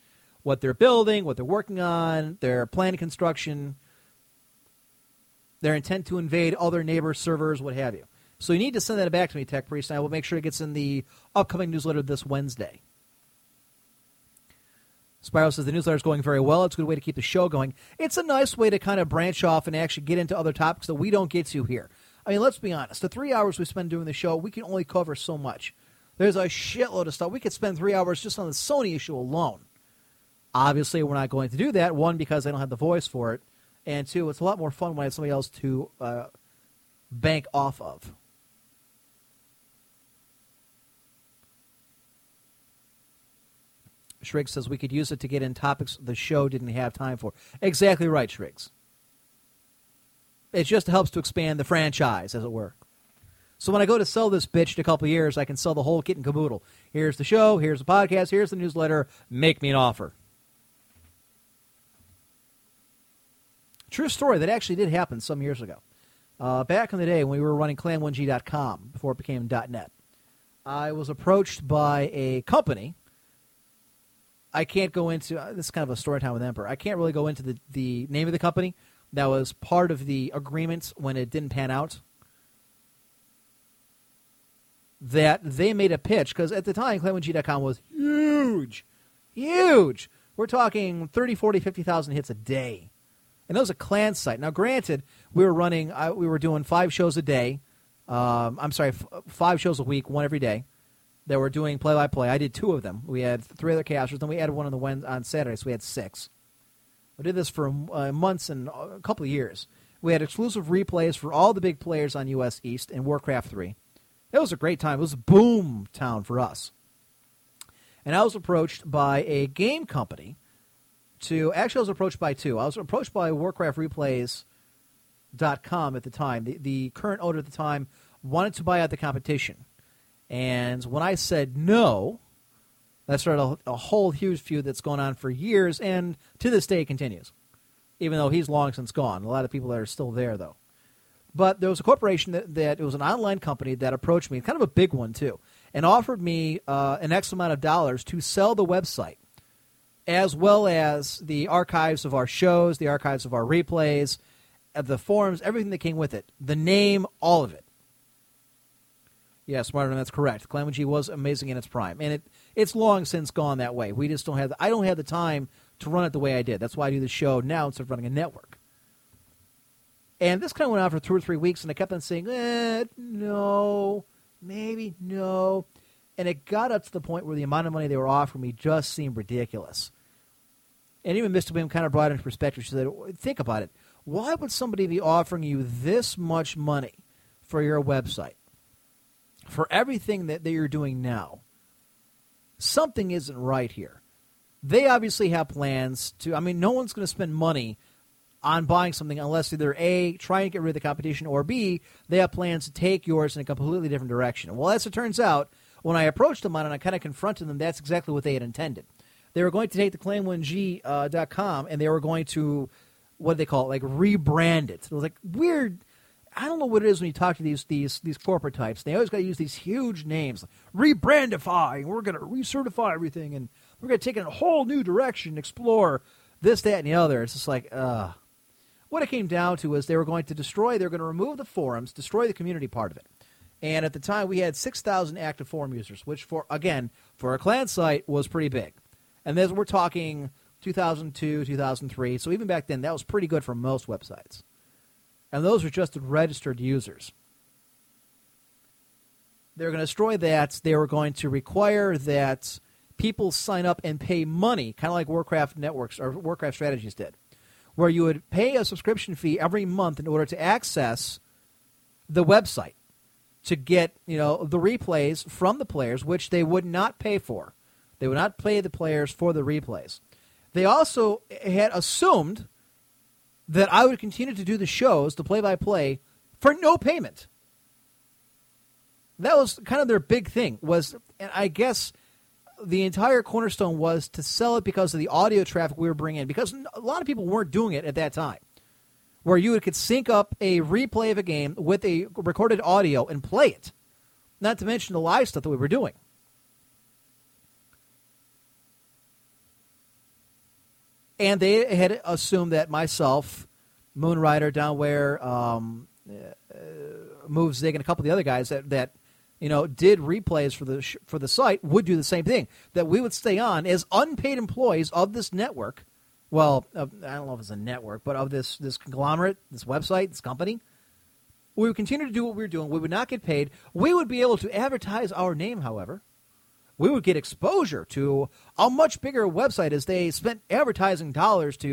What they're building, what they're working on, their planned construction, their intent to invade other neighbor servers, what have you. So you need to send that back to me, Tech Priest, and I will make sure it gets in the upcoming newsletter this Wednesday. Spyro says the newsletter is going very well. It's a good way to keep the show going. It's a nice way to kind of branch off and actually get into other topics that we don't get to here. I mean, let's be honest. The three hours we spend doing the show, we can only cover so much. There's a shitload of stuff. We could spend three hours just on the Sony issue alone. Obviously, we're not going to do that. One, because I don't have the voice for it, and two, it's a lot more fun when I have somebody else to uh, bank off of. Shriggs says we could use it to get in topics the show didn't have time for. Exactly right, Shriggs. It just helps to expand the franchise, as it were. So when I go to sell this bitch in a couple years, I can sell the whole kit and caboodle. Here's the show, here's the podcast, here's the newsletter. Make me an offer. True story. That actually did happen some years ago. Uh, back in the day when we were running clan1g.com before it became .net, I was approached by a company. I can't go into uh, this is kind of a story time with Emperor. I can't really go into the, the name of the company that was part of the agreement when it didn't pan out. That they made a pitch because at the time clan1g.com was huge, huge. We're talking 30, 40, 50,000 hits a day and that was a clan site. Now, granted, we were running, uh, we were doing five shows a day. Um, I'm sorry, f- five shows a week, one every day. That were doing play by play. I did two of them. We had three other casters, then we added one on the Wed- on Saturday, so we had six. We did this for uh, months and a couple of years. We had exclusive replays for all the big players on US East and Warcraft 3. It was a great time. It was a boom town for us. And I was approached by a game company to actually I was approached by two. I was approached by warcraft WarcraftReplays.com at the time. The, the current owner at the time wanted to buy out the competition. And when I said no, that started a, a whole huge feud that's gone on for years and to this day continues. Even though he's long since gone. A lot of people that are still there though. But there was a corporation that, that it was an online company that approached me, kind of a big one too, and offered me uh, an X amount of dollars to sell the website as well as the archives of our shows, the archives of our replays, the forums, everything that came with it, the name, all of it. Yeah, smarter, that's correct. G was amazing in its prime, and it it's long since gone that way. We just don't have. The, I don't have the time to run it the way I did. That's why I do the show now instead of running a network. And this kind of went on for two or three weeks, and I kept on saying, eh, no, maybe, no. And it got up to the point where the amount of money they were offering me just seemed ridiculous. And even Mr. William kind of brought it into perspective. She said, think about it. Why would somebody be offering you this much money for your website? For everything that, that you're doing now? Something isn't right here. They obviously have plans to, I mean, no one's going to spend money on buying something unless either A, try and get rid of the competition, or B, they have plans to take yours in a completely different direction. Well, as it turns out, when I approached them on it and I kind of confronted them, that's exactly what they had intended. They were going to take the clan1g.com uh, and they were going to, what do they call it, like rebrand it. It was like weird. I don't know what it is when you talk to these these these corporate types. They always got to use these huge names, rebrandify, and we're going to recertify everything, and we're going to take it in a whole new direction, explore this, that, and the other. It's just like, uh, what it came down to was they were going to destroy, they were going to remove the forums, destroy the community part of it. And at the time, we had 6,000 active forum users, which, for again, for a clan site was pretty big. And this, we're talking 2002, 2003. So even back then, that was pretty good for most websites. And those were just registered users. They were going to destroy that. They were going to require that people sign up and pay money, kind of like Warcraft Networks or Warcraft Strategies did, where you would pay a subscription fee every month in order to access the website to get you know the replays from the players, which they would not pay for. They would not pay the players for the replays. They also had assumed that I would continue to do the shows, the play-by-play, for no payment. That was kind of their big thing. Was and I guess the entire cornerstone was to sell it because of the audio traffic we were bringing in. Because a lot of people weren't doing it at that time where you could sync up a replay of a game with a recorded audio and play it. Not to mention the live stuff that we were doing. And they had assumed that myself, Moonrider, Downware, um, uh, Move Zig, and a couple of the other guys that, that you know did replays for the sh- for the site would do the same thing. That we would stay on as unpaid employees of this network well, uh, I don't know if it's a network, but of this this conglomerate, this website, this company, we would continue to do what we were doing. We would not get paid. We would be able to advertise our name, however. We would get exposure to a much bigger website as they spent advertising dollars to,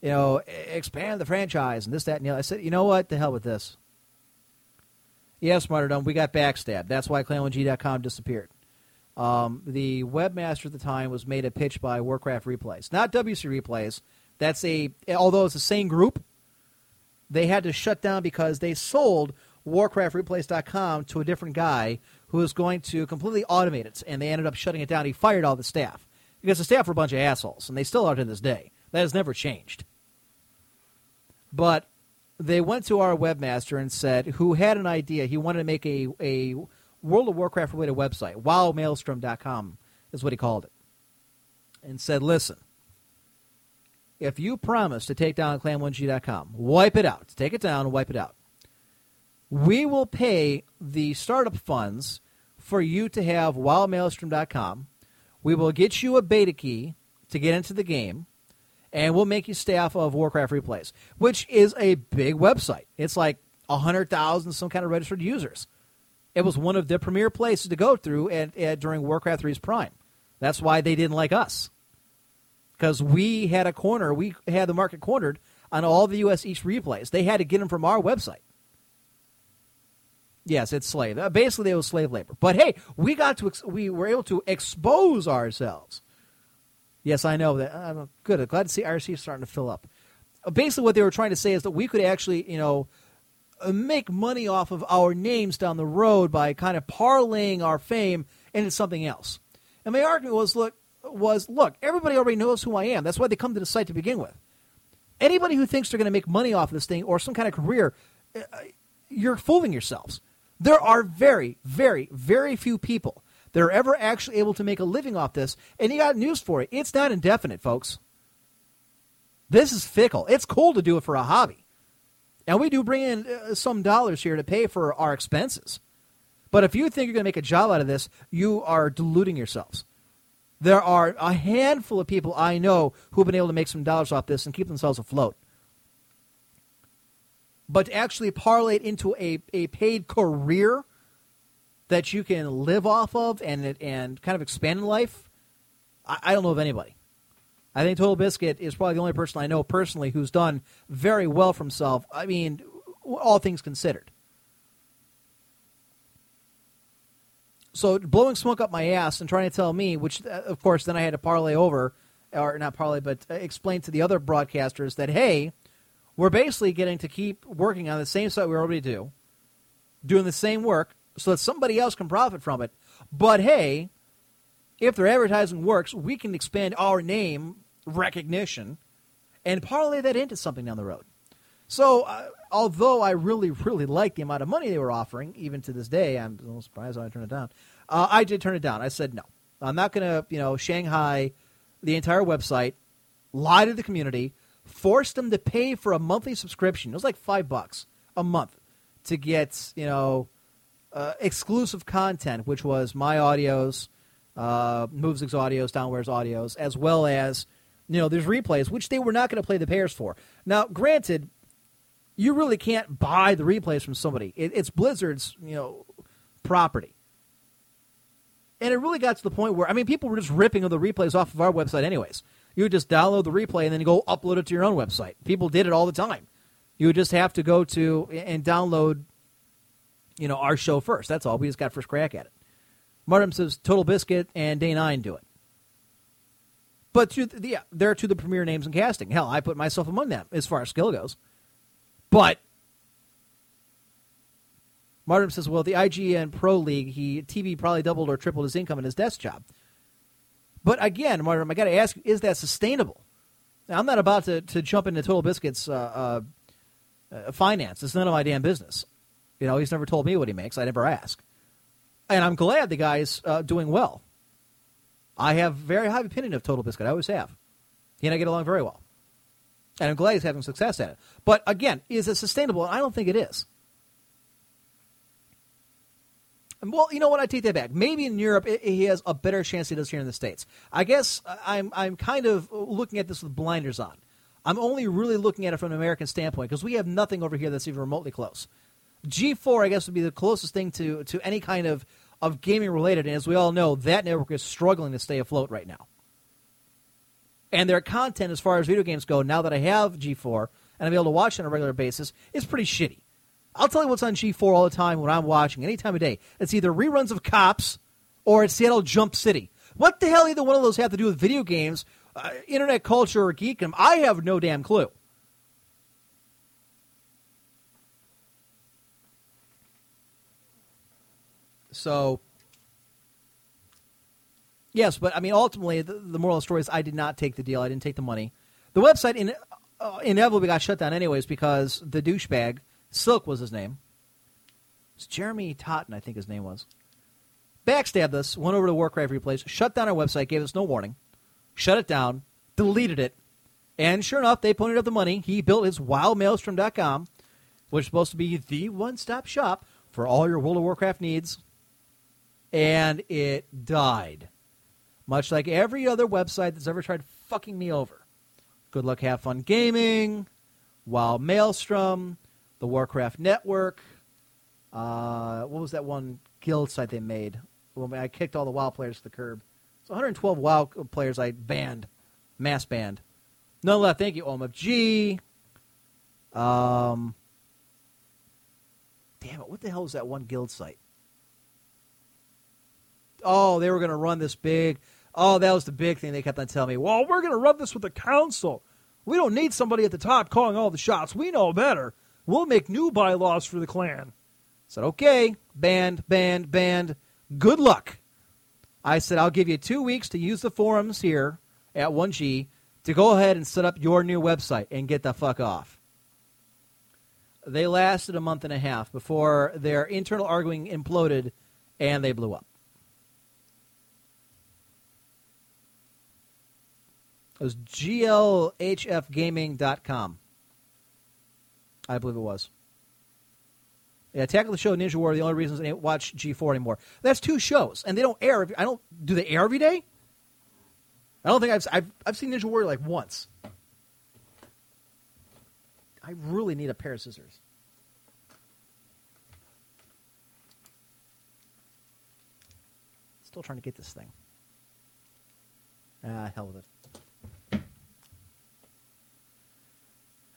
you know, expand the franchise and this, that, and the other. I said, you know what? The hell with this. Yes, Martyrdom, we got backstabbed. That's why clan1g.com disappeared. Um, the webmaster at the time was made a pitch by Warcraft Replays, not WC Replays. That's a although it's the same group, they had to shut down because they sold WarcraftReplays.com to a different guy who was going to completely automate it, and they ended up shutting it down. He fired all the staff because the staff were a bunch of assholes, and they still are to this day. That has never changed. But they went to our webmaster and said, who had an idea. He wanted to make a, a World of Warcraft related website, wowmaelstrom.com is what he called it, and said, listen, if you promise to take down clan1g.com, wipe it out, take it down wipe it out, we will pay the startup funds for you to have wowmaelstrom.com. We will get you a beta key to get into the game, and we'll make you staff of Warcraft Replays, which is a big website. It's like 100,000 some kind of registered users. It was one of the premier places to go through at, during Warcraft 3's prime. That's why they didn't like us. Because we had a corner, we had the market cornered on all the U.S. East replays. They had to get them from our website. Yes, it's slave. Uh, basically, it was slave labor. But hey, we got to ex- we were able to expose ourselves. Yes, I know that. I'm good. I'm glad to see IRC starting to fill up. Uh, basically, what they were trying to say is that we could actually, you know, uh, make money off of our names down the road by kind of parlaying our fame into something else. And my argument was, look, was look, everybody already knows who I am. That's why they come to the site to begin with. Anybody who thinks they're going to make money off of this thing or some kind of career, uh, you're fooling yourselves. There are very, very, very few people that are ever actually able to make a living off this. And you got news for it. It's not indefinite, folks. This is fickle. It's cool to do it for a hobby. And we do bring in uh, some dollars here to pay for our expenses. But if you think you're going to make a job out of this, you are deluding yourselves. There are a handful of people I know who've been able to make some dollars off this and keep themselves afloat. But to actually parlay it into a, a paid career that you can live off of and and kind of expand in life, I, I don't know of anybody. I think Total Biscuit is probably the only person I know personally who's done very well for himself. I mean, all things considered. So blowing smoke up my ass and trying to tell me, which uh, of course then I had to parlay over, or not parlay, but uh, explain to the other broadcasters that hey, we're basically getting to keep working on the same site we already do, doing the same work, so that somebody else can profit from it. But hey, if their advertising works, we can expand our name recognition and parlay that into something down the road. So, uh, although I really, really like the amount of money they were offering, even to this day, I'm a little surprised I turned it down. Uh, I did turn it down. I said no. I'm not going to, you know, Shanghai the entire website, lie to the community, force them to pay for a monthly subscription. It was like five bucks a month to get, you know, uh, exclusive content, which was my audios, uh, Movesig's audios, Downware's audios, as well as, you know, there's replays, which they were not going to play the payers for. Now, granted, you really can't buy the replays from somebody. It, it's Blizzard's, you know, property. And it really got to the point where, I mean, people were just ripping the replays off of our website, anyways. You would just download the replay and then go upload it to your own website. People did it all the time. You would just have to go to and download, you know, our show first. That's all. We just got first crack at it. Martin says Total Biscuit and Day Nine do it. But to the, yeah, they're to the premier names in casting. Hell, I put myself among them as far as skill goes. But Martin says, well, the IGN Pro League, he TV probably doubled or tripled his income in his desk job. But again, Martin, I got to ask is that sustainable? Now, I'm not about to, to jump into Total Biscuits uh, uh, uh, finance. It's none of my damn business. You know, he's never told me what he makes. I never ask. And I'm glad the guy's uh, doing well. I have very high opinion of Total Biscuit. I always have. He and I get along very well. And I'm glad he's having success at it. But again, is it sustainable? I don't think it is. Well, you know what? I take that back. Maybe in Europe it, he has a better chance he does here in the states. I guess uh, I'm I'm kind of looking at this with blinders on. I'm only really looking at it from an American standpoint because we have nothing over here that's even remotely close. G4, I guess, would be the closest thing to to any kind of of gaming related, and as we all know, that network is struggling to stay afloat right now. And their content, as far as video games go, now that I have G4 and I'm able to watch it on a regular basis, is pretty shitty. I'll tell you what's on G4 all the time when I'm watching, any time of day. It's either reruns of Cops or it's Seattle Jump City. What the hell either one of those have to do with video games, uh, internet culture, or geekdom? I have no damn clue. So, yes, but I mean, ultimately, the, the moral of the story is I did not take the deal. I didn't take the money. The website in, uh, inevitably got shut down anyways because the douchebag Silk was his name. It's Jeremy Totten, I think his name was. Backstabbed us, went over to Warcraft Replays, shut down our website, gave us no warning, shut it down, deleted it, and sure enough, they ponied up the money. He built his wowmaelstrom.com, which is supposed to be the one stop shop for all your World of Warcraft needs, and it died. Much like every other website that's ever tried fucking me over. Good luck, have fun gaming, WoW Maelstrom, the Warcraft Network. Uh, what was that one guild site they made? Well, I kicked all the WoW players to the curb. So 112 WoW players I banned, mass banned. None left. Thank you, OMFG. Um, damn it! What the hell was that one guild site? Oh, they were going to run this big. Oh, that was the big thing they kept on telling me. Well, we're going to run this with the council. We don't need somebody at the top calling all the shots. We know better. We'll make new bylaws for the clan. I said, okay, banned, banned, banned. Good luck. I said, I'll give you two weeks to use the forums here at 1G to go ahead and set up your new website and get the fuck off. They lasted a month and a half before their internal arguing imploded and they blew up. It was glhfgaming.com. I believe it was. Yeah, Attack of the Show Ninja War. The only reasons I didn't watch G4 anymore. That's two shows, and they don't air. I don't do they air every day. I don't think I've I've, I've seen Ninja Warrior like once. I really need a pair of scissors. Still trying to get this thing. Ah, hell with it.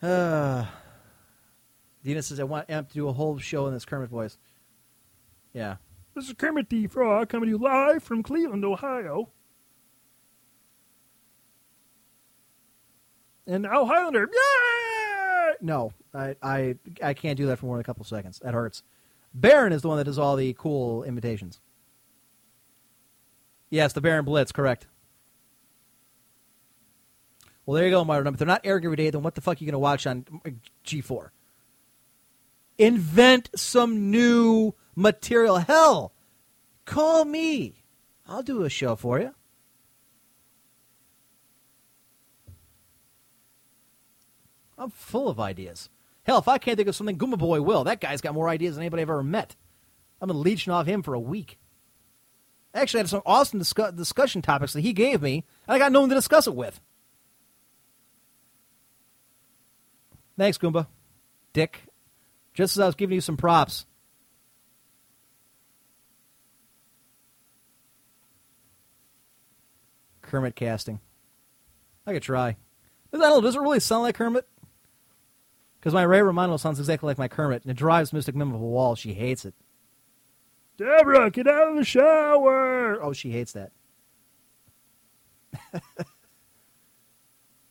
Ah. Uh. Dina says, I want Emp to do a whole show in this Kermit voice. Yeah.
This is Kermit the Frog coming to you live from Cleveland, Ohio. And now Highlander. Yay!
No, I, I, I can't do that for more than a couple seconds. That hurts. Baron is the one that does all the cool imitations. Yes, the Baron Blitz, correct. Well, there you go, Martin. If they're not airing every day, then what the fuck are you going to watch on uh, G4? Invent some new material. Hell, call me. I'll do a show for you. I'm full of ideas. Hell, if I can't think of something, Goomba Boy will. That guy's got more ideas than anybody I've ever met. I've been leeching off him for a week. Actually, I had some awesome discu- discussion topics that he gave me, and I got no one to discuss it with. Thanks, Goomba. Dick. Just as I was giving you some props. Kermit casting. I could try. I don't know, does it really sound like Kermit? Because my Ray Romano sounds exactly like my Kermit, and it drives Mystic Mim up a wall. She hates it.
Deborah, get out of the shower!
Oh, she hates that.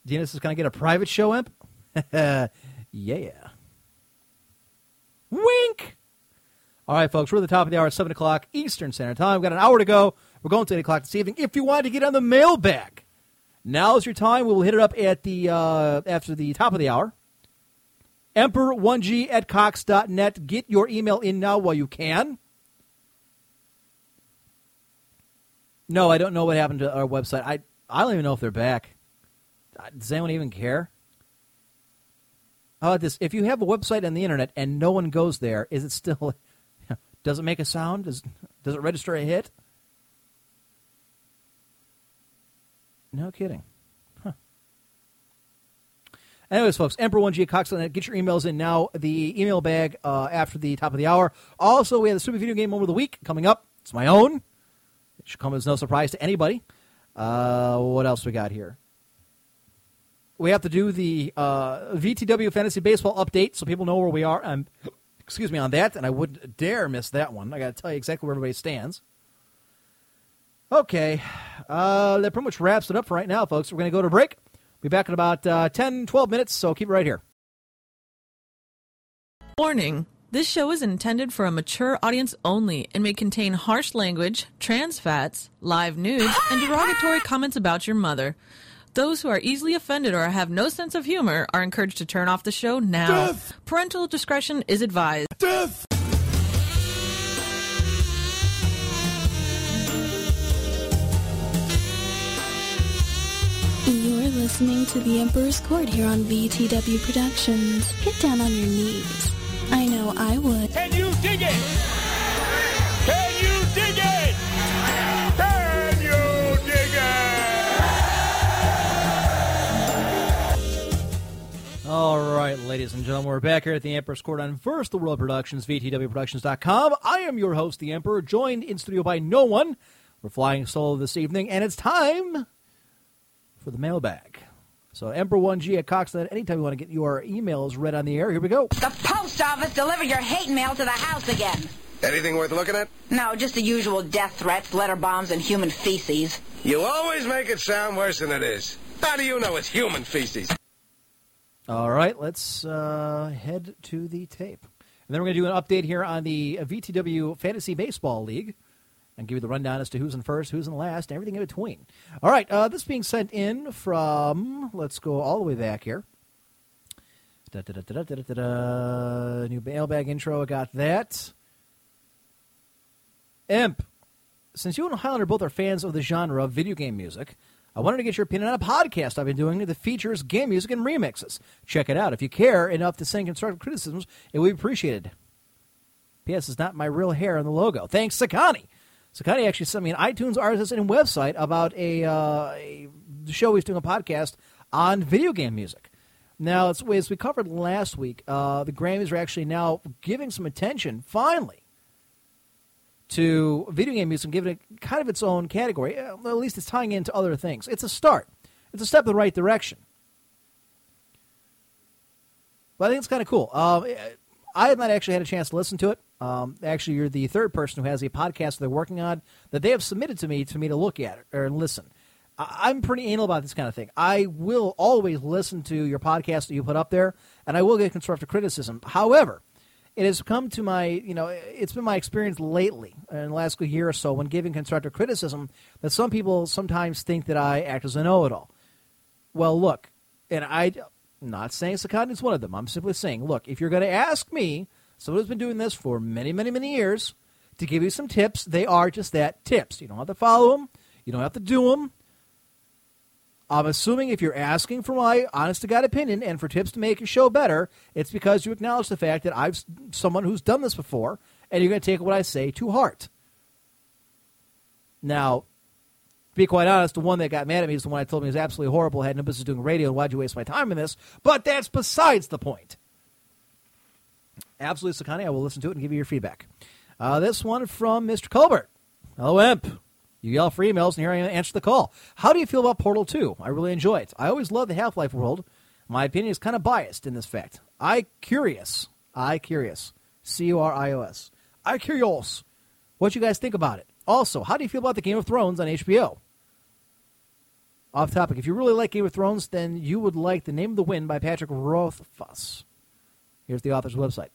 Dina says, "Can I get a private show, Emp?" yeah. Wink. All right, folks, we're at the top of the hour, seven o'clock Eastern Standard Time. We've got an hour to go. We're going to eight o'clock this evening. If you wanted to get on the mailbag, now's your time. We will hit it up at the uh, after the top of the hour. Emperor1g at cox.net. Get your email in now while you can. No, I don't know what happened to our website. I I don't even know if they're back. Uh, Does anyone even care? How about this? If you have a website on the internet and no one goes there, is it still? Does it make a sound? Does does it register a hit? No kidding. Huh. Anyways, folks, Emperor1G at Cox.net. Get your emails in now. The email bag uh, after the top of the hour. Also, we have the Super Video Game Moment of the Week coming up. It's my own. It should come as no surprise to anybody. Uh, what else we got here? We have to do the uh, VTW Fantasy Baseball update so people know where we are. Um, excuse me on that, and I wouldn't dare miss that one. I got to tell you exactly where everybody stands. Okay, uh, that pretty much wraps it up for right now, folks. We're going to go to break. Be back in about uh, 10, 12 minutes, so keep it right here.
Warning this show is intended for a mature audience only and may contain harsh language, trans fats, live nudes, and derogatory comments about your mother. Those who are easily offended or have no sense of humor are encouraged to turn off the show now. Parental discretion is advised.
You're listening to The Emperor's Court here on VTW Productions. Get down on your knees. I know I would.
Can you dig it?
All right, ladies and gentlemen, we're back here at the Emperor's Court on Versus the World Productions, VTWProductions.com. I am your host, the Emperor, joined in studio by no one. We're flying solo this evening, and it's time for the mailbag. So, Emperor1G at Cox.net, anytime you want to get your emails read on the air, here we go.
The post office delivered your hate mail to the house again.
Anything worth looking at?
No, just the usual death threats, letter bombs, and human feces.
You always make it sound worse than it is. How do you know it's human feces?
All right, let's uh, head to the tape. And then we're going to do an update here on the VTW Fantasy Baseball League and give you the rundown as to who's in first, who's in last, and everything in between. All right, uh, this being sent in from, let's go all the way back here. Da, da, da. New mailbag intro, I got that. Emp, since you and Highlander both are fans of the genre of video game music, I wanted to get your opinion on a podcast I've been doing that features game music and remixes. Check it out. If you care enough to send constructive criticisms, it would be appreciated. P.S. is not my real hair on the logo. Thanks, Sakani. Sakani actually sent me an iTunes RSS and website about a, uh, a show he's doing a podcast on video game music. Now, as we covered last week, uh, the Grammys are actually now giving some attention, finally, to video game music and giving it kind of its own category. Uh, At least it's tying into other things. It's a start. It's a step in the right direction. But I think it's kind of cool. Um, I have not actually had a chance to listen to it. Um, actually, you're the third person who has a podcast they're working on that they have submitted to me to me to look at or listen. I- I'm pretty anal about this kind of thing. I will always listen to your podcast that you put up there, and I will get constructive criticism. However, it has come to my, you know, it's been my experience lately in the last year or so when giving constructive criticism that some people sometimes think that I act as a know-it-all. Well, look, and I, am not saying Sakan is one of them. I'm simply saying, look, if you're going to ask me, someone who's been doing this for many, many, many years, to give you some tips, they are just that tips. You don't have to follow them. You don't have to do them. I'm assuming if you're asking for my honest to God opinion and for tips to make your show better, it's because you acknowledge the fact that I've someone who's done this before, and you're going to take what I say to heart. Now, to be quite honest, the one that got mad at me is the one I told me was absolutely horrible, had no business doing radio, and why'd you waste my time in this? But that's besides the point. Absolutely, Sakani, I will listen to it and give you your feedback. Uh, this one from Mr. Colbert. Hello, Emp. You yell for emails, and here I am answer the call. How do you feel about Portal 2? I really enjoy it. I always love the Half Life world. My opinion is kind of biased in this fact. I curious. I curious. C U R I O S. I curious. What you guys think about it? Also, how do you feel about the Game of Thrones on HBO? Off topic. If you really like Game of Thrones, then you would like The Name of the Wind by Patrick Rothfuss. Here's the author's website.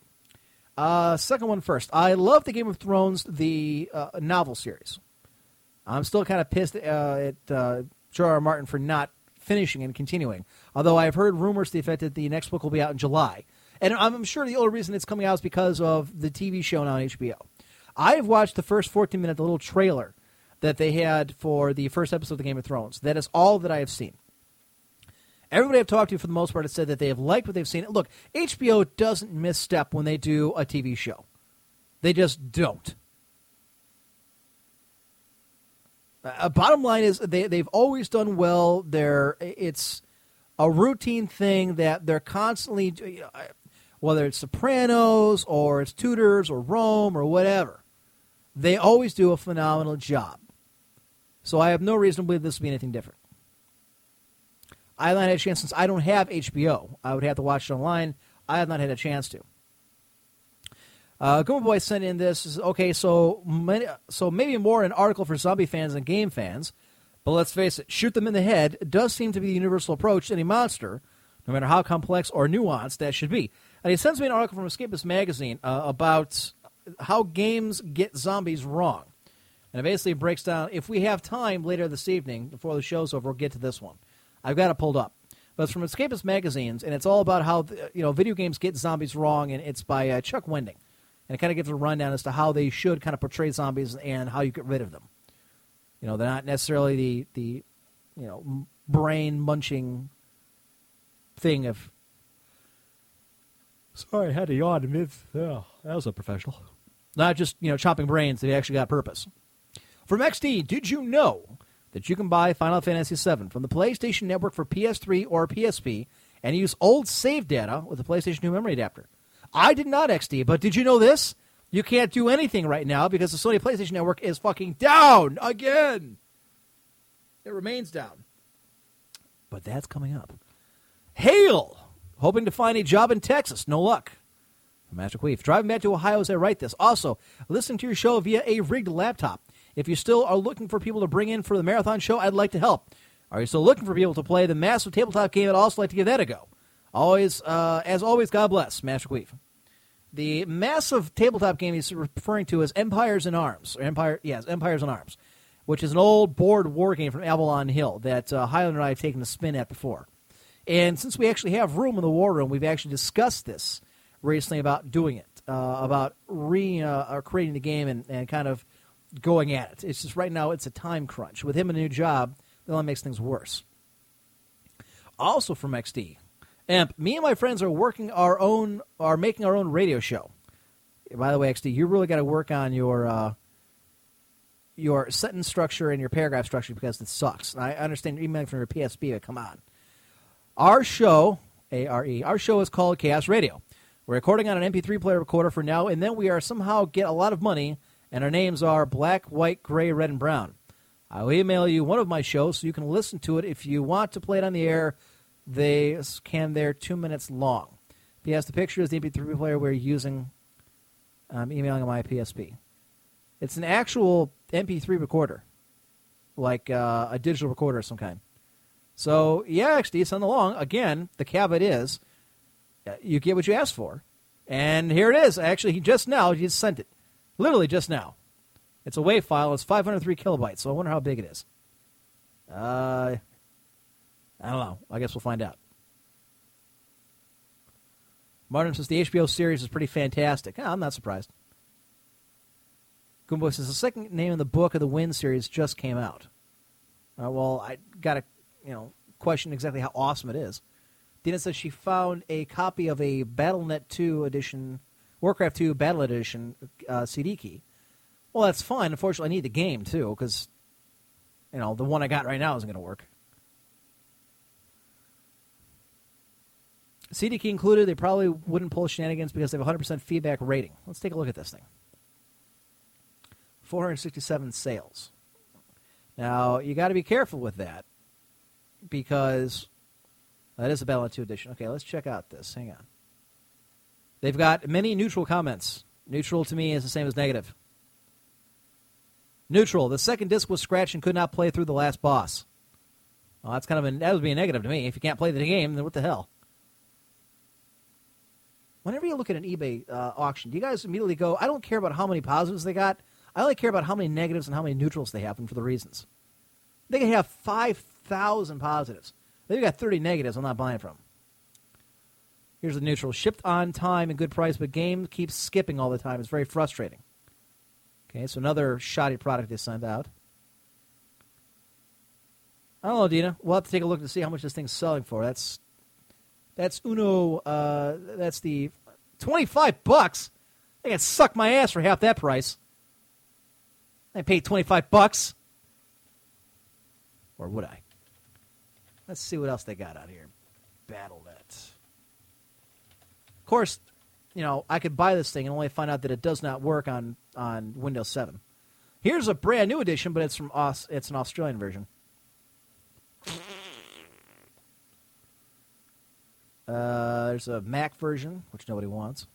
Uh, second one first. I love the Game of Thrones, the uh, novel series. I'm still kind of pissed uh, at uh. Martin for not finishing and continuing. Although I've heard rumors to the effect that the next book will be out in July. And I'm sure the only reason it's coming out is because of the TV show on HBO. I've watched the first 14 minute little trailer that they had for the first episode of the Game of Thrones. That is all that I have seen. Everybody I've talked to, for the most part, has said that they have liked what they've seen. Look, HBO doesn't misstep when they do a TV show. They just don't. Uh, bottom line is they they've always done well. They're it's a routine thing that they're constantly, you know, whether it's Sopranos or it's Tudors or Rome or whatever. They always do a phenomenal job. So I have no reason to believe this will be anything different. I have not had a chance since I don't have HBO. I would have to watch it online. I have not had a chance to. Uh, Boy sent in this. Is, okay, so many, so maybe more an article for zombie fans than game fans. But let's face it, shoot them in the head does seem to be the universal approach to any monster, no matter how complex or nuanced that should be. And he sends me an article from Escapist Magazine uh, about how games get zombies wrong. And it basically breaks down, if we have time later this evening, before the show's over, we'll get to this one. I've got it pulled up. But it's from Escapist Magazines, and it's all about how you know video games get zombies wrong, and it's by uh, Chuck Wendig. And it kind of gives a rundown as to how they should kind of portray zombies and how you get rid of them. You know, they're not necessarily the, the you know, brain munching thing of. Sorry, I had to yawn. Mid- oh, that was a professional. Not just, you know, chopping brains, they actually got purpose. From XD, did you know that you can buy Final Fantasy VII from the PlayStation Network for PS3 or PSP and use old save data with the PlayStation 2 memory adapter? I did not XD, but did you know this? You can't do anything right now because the Sony PlayStation Network is fucking down again. It remains down. But that's coming up. Hail! Hoping to find a job in Texas. No luck. Magic Weave. Driving back to Ohio as I write this. Also, listen to your show via a rigged laptop. If you still are looking for people to bring in for the marathon show, I'd like to help. Are you still looking for people to play the massive tabletop game? I'd also like to give that a go. Always, uh, as always, God bless, Magic Weave. The massive tabletop game he's referring to is Empires in Arms, or Empire, yes, Empires in Arms, which is an old board war game from Avalon Hill that uh, Highlander and I have taken a spin at before. And since we actually have room in the war room, we've actually discussed this recently about doing it, uh, about re uh, or creating the game and, and kind of going at it. It's just right now it's a time crunch. With him in a new job, that only makes things worse. Also from XD, Emp, me and my friends are working our own, are making our own radio show. By the way, XD, you really got to work on your uh, your sentence structure and your paragraph structure because it sucks. I understand you're emailing from your PSP, but come on. Our show, A R E, our show is called Chaos Radio. We're recording on an MP3 player recorder for now, and then we are somehow get a lot of money and our names are black, white, gray, red, and brown. I will email you one of my shows so you can listen to it if you want to play it on the air. They scan They're two minutes long. P.S. The picture is the MP3 player we're using. I'm emailing on my PSP. It's an actual MP3 recorder, like uh, a digital recorder of some kind. So yeah, XD, send along. Again, the caveat is uh, you get what you ask for, and here it is. Actually, he just now he just sent it, literally just now. It's a WAV file. It's 503 kilobytes. So I wonder how big it is. Uh, I don't know. I guess we'll find out. Martin says the HBO series is pretty fantastic. I'm not surprised. Goomba says the second name in the book of the Wind series just came out. Uh, well, I got to, you know, question exactly how awesome it is. Dina says she found a copy of a BattleNet 2 edition, Warcraft 2 Battle Edition uh, CD key. Well, that's fine. Unfortunately, I need the game too because, you know, the one I got right now isn't going to work. CD key included, they probably wouldn't pull shenanigans because they have 100% feedback rating. Let's take a look at this thing. 467 sales. Now, you got to be careful with that because that is a Battle 2 edition. Okay, let's check out this. Hang on. They've got many neutral comments. Neutral to me is the same as negative. Neutral. The second disc was scratched and could not play through the last boss. Well, that's kind of a, that would be a negative to me. If you can't play the game, then what the hell? Whenever you look at an eBay uh, auction, do you guys immediately go, I don't care about how many positives they got. I only care about how many negatives and how many neutrals they have, and for the reasons. They can have 5,000 positives. They've got 30 negatives I'm not buying from. Here's the neutral. Shipped on time and good price, but game keeps skipping all the time. It's very frustrating. Okay, so another shoddy product they sent out. I don't know, Dina. We'll have to take a look to see how much this thing's selling for. That's that's Uno. Uh, that's the twenty-five bucks. They can suck my ass for half that price. I paid twenty-five bucks, or would I? Let's see what else they got out here. BattleNet. Of course, you know I could buy this thing and only find out that it does not work on on Windows Seven. Here's a brand new edition, but it's from us. it's an Australian version. Uh, there's a Mac version, which nobody wants.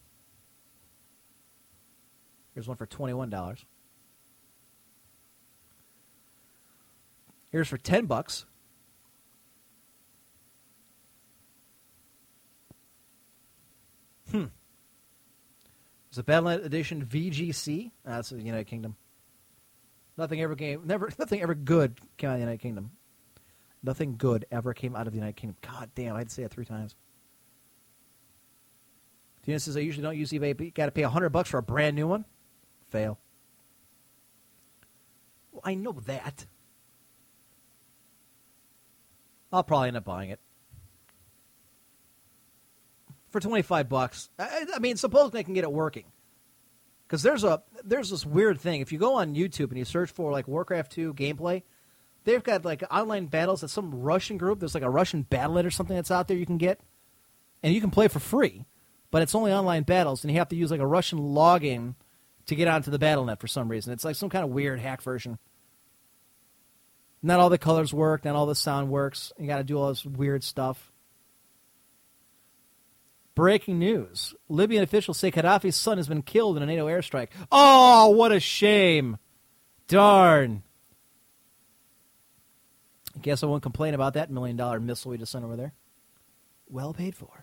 Here's one for twenty-one dollars. Here's for ten bucks. Hmm. There's a Battle.net Edition VGC. Ah, that's the United Kingdom. Nothing ever came. Never. Nothing ever good came out of the United Kingdom. Nothing good ever came out of the United Kingdom. God damn! I had to say it three times. Tina says I usually don't use eBay, but you got to pay hundred bucks for a brand new one. Fail. Well, I know that. I'll probably end up buying it for twenty five bucks. I, I mean, supposing I can get it working, because there's a there's this weird thing. If you go on YouTube and you search for like Warcraft two gameplay, they've got like online battles at some Russian group. There's like a Russian Battle.net or something that's out there you can get, and you can play for free but it's only online battles, and you have to use like a Russian login to get onto the BattleNet for some reason. It's like some kind of weird hack version. Not all the colors work, not all the sound works. You got to do all this weird stuff. Breaking news: Libyan officials say Gaddafi's son has been killed in a NATO airstrike. Oh, what a shame! Darn. I guess I won't complain about that million dollar missile we just sent over there. Well paid for.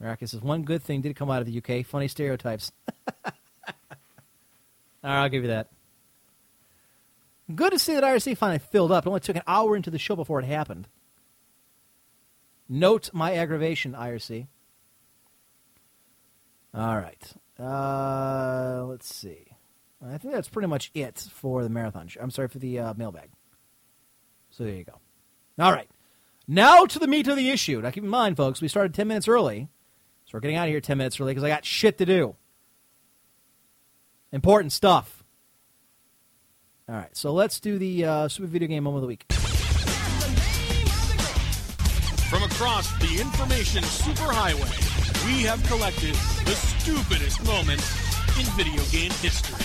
Marcus says one good thing did come out of the UK: funny stereotypes. All right, I'll give you that. Good to see that IRC finally filled up. It only took an hour into the show before it happened. Note my aggravation, IRC. All right. Uh, let's see. I think that's pretty much it for the marathon. Show. I'm sorry for the uh, mailbag. So there you go. All right. Now to the meat of the issue. Now keep in mind, folks, we started 10 minutes early. So we're getting out of here 10 minutes early because I got shit to do. Important stuff. All right, so let's do the uh, Super Video Game Moment of the Week.
From across the information superhighway, we have collected the stupidest moments in video game history.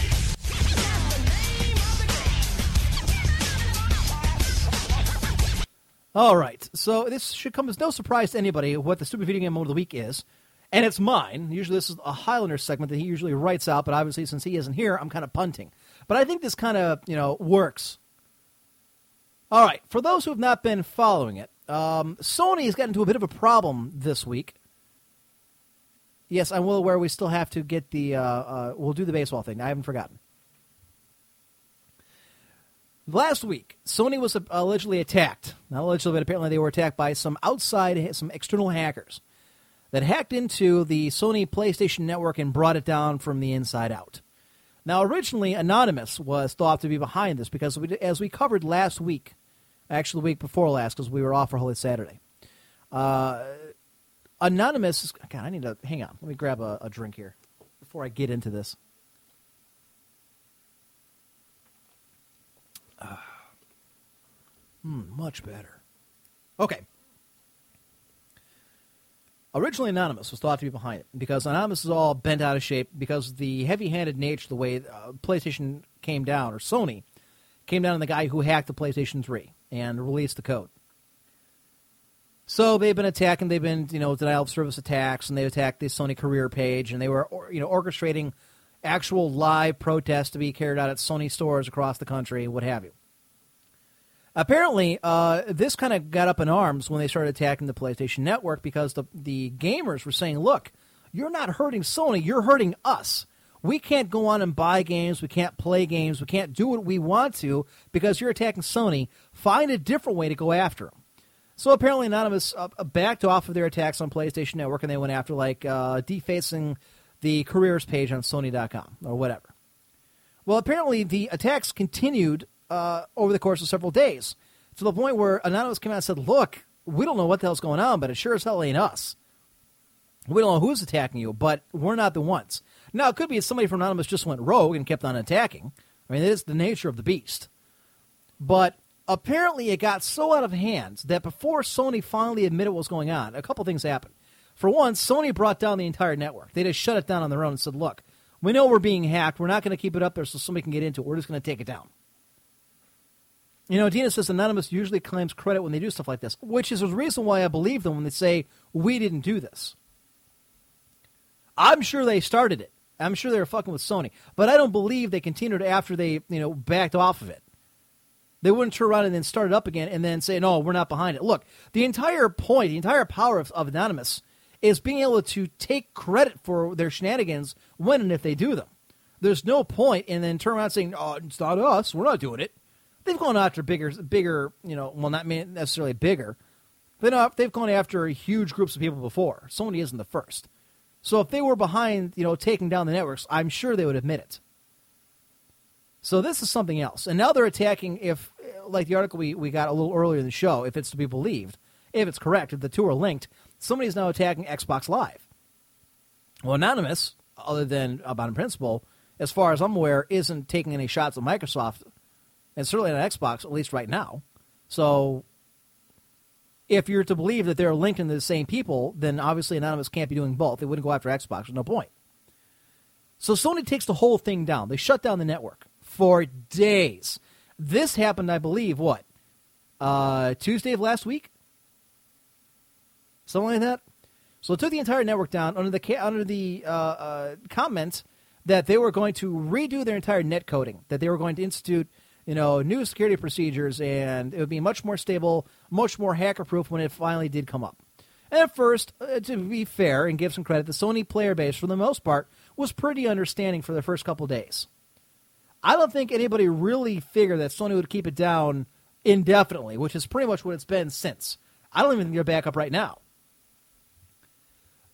All right, so this should come as no surprise to anybody what the stupid video game moment of the week is, and it's mine. Usually, this is a Highlander segment that he usually writes out, but obviously, since he isn't here, I'm kind of punting. But I think this kind of you know works. All right, for those who have not been following it, um, Sony has gotten into a bit of a problem this week. Yes, I'm well aware we still have to get the. Uh, uh, we'll do the baseball thing. I haven't forgotten. Last week, Sony was allegedly attacked. Not allegedly, but apparently they were attacked by some outside, some external hackers that hacked into the Sony PlayStation Network and brought it down from the inside out. Now, originally, Anonymous was thought to be behind this because, we, as we covered last week, actually the week before last, because we were off for Holy Saturday, uh, Anonymous. God, I need to hang on. Let me grab a, a drink here before I get into this. Uh, hmm, much better. Okay. Originally, Anonymous was thought to be behind it because Anonymous is all bent out of shape because the heavy-handed nature, the way uh, PlayStation came down, or Sony came down on the guy who hacked the PlayStation 3 and released the code. So they've been attacking. They've been, you know, denial of service attacks, and they attacked the Sony career page, and they were, you know, orchestrating actual live protests to be carried out at Sony stores across the country, what have you. Apparently, uh, this kind of got up in arms when they started attacking the PlayStation Network because the the gamers were saying, "Look, you're not hurting Sony, you're hurting us. We can't go on and buy games, we can't play games, we can't do what we want to because you're attacking Sony. Find a different way to go after them." So apparently, Anonymous uh, backed off of their attacks on PlayStation Network, and they went after like uh, defacing the careers page on Sony.com or whatever. Well, apparently, the attacks continued uh, over the course of several days to the point where Anonymous came out and said, Look, we don't know what the hell's going on, but it sure as hell ain't us. We don't know who's attacking you, but we're not the ones. Now, it could be somebody from Anonymous just went rogue and kept on attacking. I mean, it is the nature of the beast. But apparently, it got so out of hand that before Sony finally admitted what was going on, a couple things happened. For one, Sony brought down the entire network. They just shut it down on their own and said, Look, we know we're being hacked. We're not going to keep it up there so somebody can get into it. We're just going to take it down. You know, Dina says Anonymous usually claims credit when they do stuff like this, which is the reason why I believe them when they say, we didn't do this. I'm sure they started it. I'm sure they were fucking with Sony. But I don't believe they continued after they, you know, backed off of it. They wouldn't turn around and then start it up again and then say, no, we're not behind it. Look, the entire point, the entire power of, of Anonymous is being able to take credit for their shenanigans when and if they do them. There's no point in then turn around saying, oh, it's not us. We're not doing it. They've gone after bigger, bigger, you know, well, not necessarily bigger. But they've gone after huge groups of people before. Sony isn't the first. So if they were behind, you know, taking down the networks, I'm sure they would admit it. So this is something else. And now they're attacking, if, like the article we, we got a little earlier in the show, if it's to be believed, if it's correct, if the two are linked, somebody's now attacking Xbox Live. Well, Anonymous, other than about in principle, as far as I'm aware, isn't taking any shots at Microsoft and certainly on Xbox, at least right now. So if you're to believe that they're linked into the same people, then obviously Anonymous can't be doing both. They wouldn't go after Xbox. There's no point. So Sony takes the whole thing down. They shut down the network for days. This happened, I believe, what? Uh, Tuesday of last week? Something like that? So it took the entire network down under the under the uh, uh, comment that they were going to redo their entire net coding, that they were going to institute – you know, new security procedures, and it would be much more stable, much more hacker proof when it finally did come up. And at first, uh, to be fair and give some credit, the Sony player base, for the most part, was pretty understanding for the first couple days. I don't think anybody really figured that Sony would keep it down indefinitely, which is pretty much what it's been since. I don't even think they're back up right now.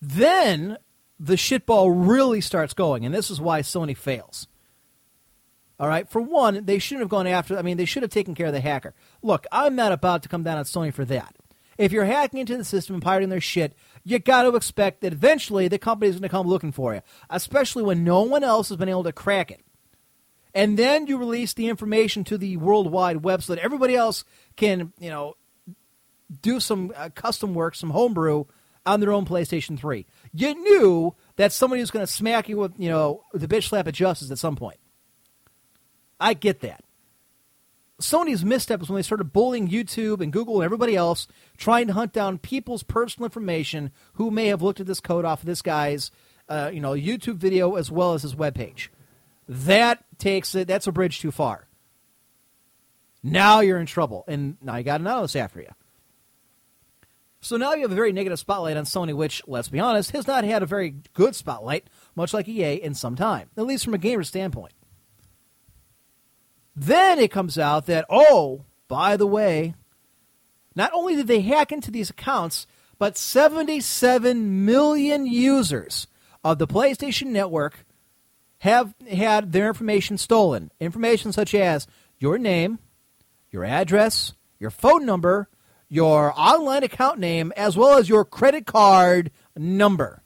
Then the shitball really starts going, and this is why Sony fails. All right. For one, they shouldn't have gone after. I mean, they should have taken care of the hacker. Look, I'm not about to come down on Sony for that. If you're hacking into the system and pirating their shit, you got to expect that eventually the company is going to come looking for you, especially when no one else has been able to crack it. And then you release the information to the World Wide Web so that everybody else can, you know, do some uh, custom work, some homebrew on their own PlayStation 3. You knew that somebody was going to smack you with, you know, the bitch slap of justice at some point. I get that. Sony's misstep was when they started bullying YouTube and Google and everybody else, trying to hunt down people's personal information who may have looked at this code off of this guy's, uh, you know, YouTube video as well as his webpage. That takes it. That's a bridge too far. Now you're in trouble, and now you got an analyst after you. So now you have a very negative spotlight on Sony, which, let's be honest, has not had a very good spotlight, much like EA, in some time, at least from a gamer standpoint. Then it comes out that, oh, by the way, not only did they hack into these accounts, but 77 million users of the PlayStation Network have had their information stolen. Information such as your name, your address, your phone number, your online account name, as well as your credit card number.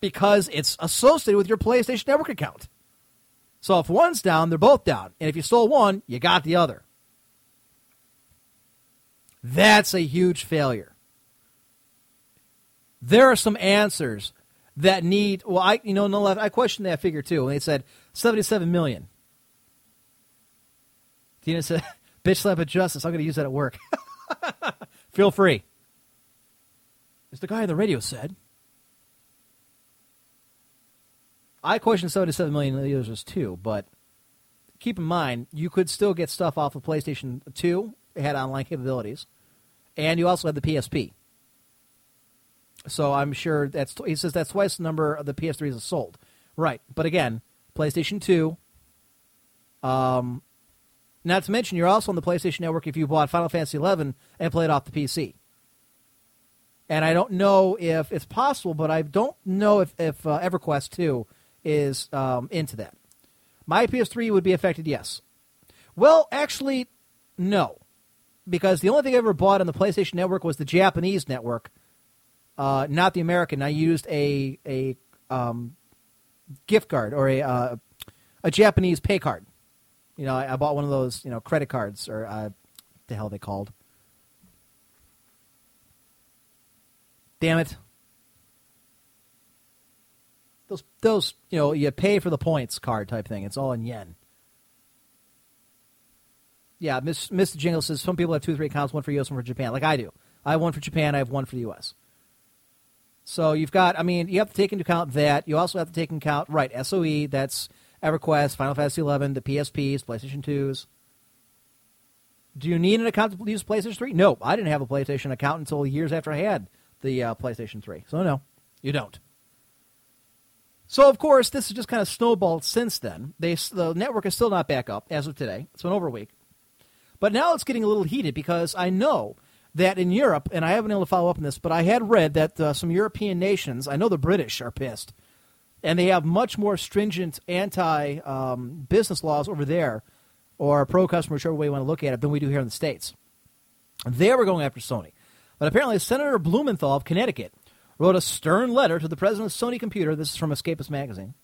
Because it's associated with your PlayStation Network account. So if one's down, they're both down. And if you stole one, you got the other. That's a huge failure. There are some answers that need. Well, I you know, no. I questioned that figure too, and they said seventy-seven million. Tina said, "Bitch slap of justice." I'm going to use that at work. Feel free. As the guy on the radio said, I question 77 million users too, but keep in mind, you could still get stuff off of PlayStation 2. It had online capabilities. And you also had the PSP. So I'm sure that's, he says that's twice the number of the PS3s is sold. Right. But again, PlayStation 2. Um, not to mention, you're also on the PlayStation Network if you bought Final Fantasy XI and played off the PC. And I don't know if it's possible, but I don't know if, if uh, EverQuest 2 is um, into that. My PS3 would be affected, yes. Well, actually, no. Because the only thing I ever bought on the PlayStation Network was the Japanese network, uh, not the American. I used a a um, gift card or a uh, a Japanese pay card. You know, I, I, bought one of those, you know, credit cards or uh, the hell they called. Damn it! Those those you know you pay for the points card type thing. It's all in yen. Yeah, Miss Mr. Jingle says some people have two three accounts, one for US, one for Japan, like I do. I have one for Japan, I have one for the US. So you've got, I mean, you have to take into account that. You also have to take into account, right, SOE, that's EverQuest, Final Fantasy Eleven, the PSPs, PlayStation 2s. Do you need an account to use PlayStation 3? No, I didn't have a PlayStation account until years after I had the uh, PlayStation 3. So no, you don't. So, of course, this has just kind of snowballed since then. They, the network is still not back up as of today. It's been over a week. But now it's getting a little heated because I know that in Europe, and I haven't been able to follow up on this, but I had read that uh, some European nations, I know the British are pissed, and they have much more stringent anti um, business laws over there, or pro customer, whichever way you want to look at it, than we do here in the States. They were going after Sony. But apparently, Senator Blumenthal of Connecticut wrote a stern letter to the president of Sony Computer. This is from Escapist Magazine,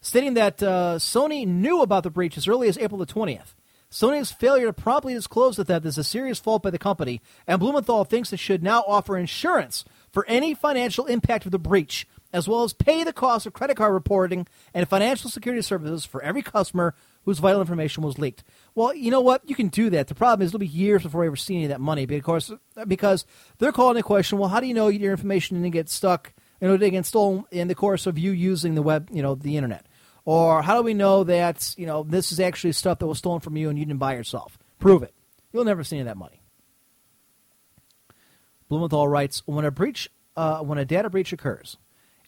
stating that uh, Sony knew about the breach as early as April the 20th. Sony's failure to promptly disclose that is a serious fault by the company, and Blumenthal thinks it should now offer insurance for any financial impact of the breach, as well as pay the cost of credit card reporting and financial security services for every customer whose vital information was leaked. Well, you know what? You can do that. The problem is it'll be years before we ever see any of that money because because they're calling the question. Well, how do you know your information didn't get stuck? You know, didn't get stolen in the course of you using the web, you know, the internet, or how do we know that you know this is actually stuff that was stolen from you and you didn't buy yourself? Prove it. You'll never see any of that money. Blumenthal writes, when a breach, uh, when a data breach occurs,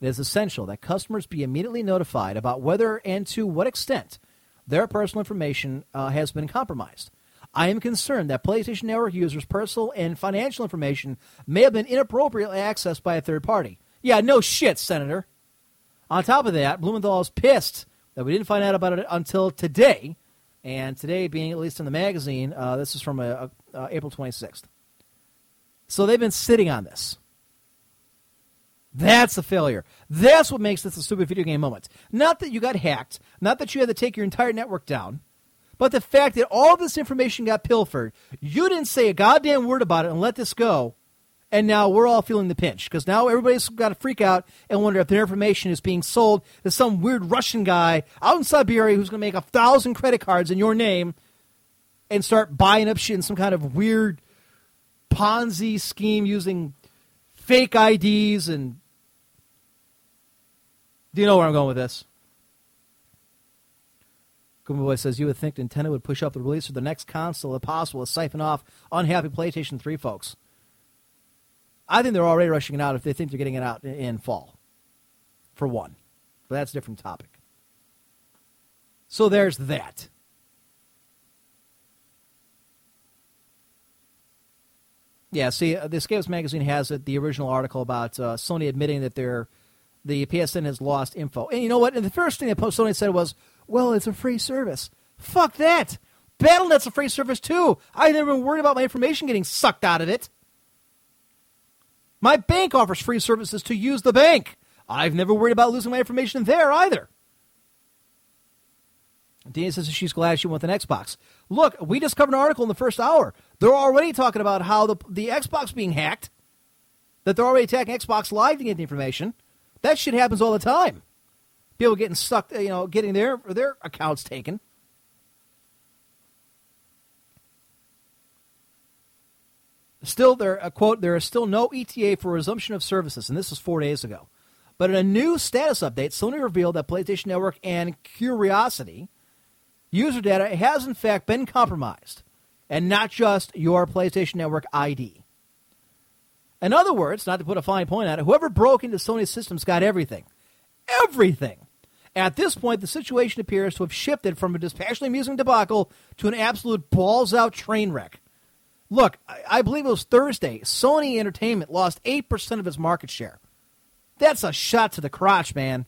it is essential that customers be immediately notified about whether and to what extent their personal information uh, has been compromised. I am concerned that PlayStation Network users' personal and financial information may have been inappropriately accessed by a third party. Yeah, no shit, Senator. On top of that, Blumenthal is pissed that we didn't find out about it until today. And today, being at least in the magazine, uh, this is from uh, uh April 26th. So they've been sitting on this. That's a failure. That's what makes this a stupid video game moment. Not that you got hacked, not that you had to take your entire network down, but the fact that all this information got pilfered, you didn't say a goddamn word about it and let this go, And now we're all feeling the pinch because now everybody's got to freak out and wonder if their information is being sold to some weird Russian guy out in Siberia who's going to make a thousand credit cards in your name and start buying up shit in some kind of weird Ponzi scheme using fake IDs and. Do you know where I'm going with this? Boy says you would think Nintendo would push up the release of the next console if possible to siphon off unhappy PlayStation 3 folks. I think they're already rushing it out if they think they're getting it out in, fall, for one. But that's a different topic. So there's that. Yeah, see, uh, the Escapist magazine has it, the original article about uh, Sony admitting that their the PSN has lost info. And you know what? And the first thing that Sony said was, "Well, it's a free service." Fuck that. BattleNet's a free service too. I never been worried about my information getting sucked out of it. My bank offers free services to use the bank. I've never worried about losing my information there either. Dina says she's glad she went with an Xbox. Look, we just covered an article in the first hour. They're already talking about how the the Xbox being hacked. That they're already attacking Xbox Live to get the information. That shit happens all the time. People getting stuck, you know, getting their their accounts taken. Still, there a quote: "There is still no ETA for resumption of services," and this was four days ago. But in a new status update, Sony revealed that PlayStation Network and Qriocity user data has in fact been compromised, and not just your PlayStation Network ID. In other words, not to put a fine point on it, whoever broke into Sony's systems got everything. Everything. At this point, the situation appears to have shifted from a dispassionately amusing debacle to an absolute balls out train wreck. Look, I, I believe it was Thursday. Sony Entertainment lost 8% of its market share. That's a shot to the crotch, man.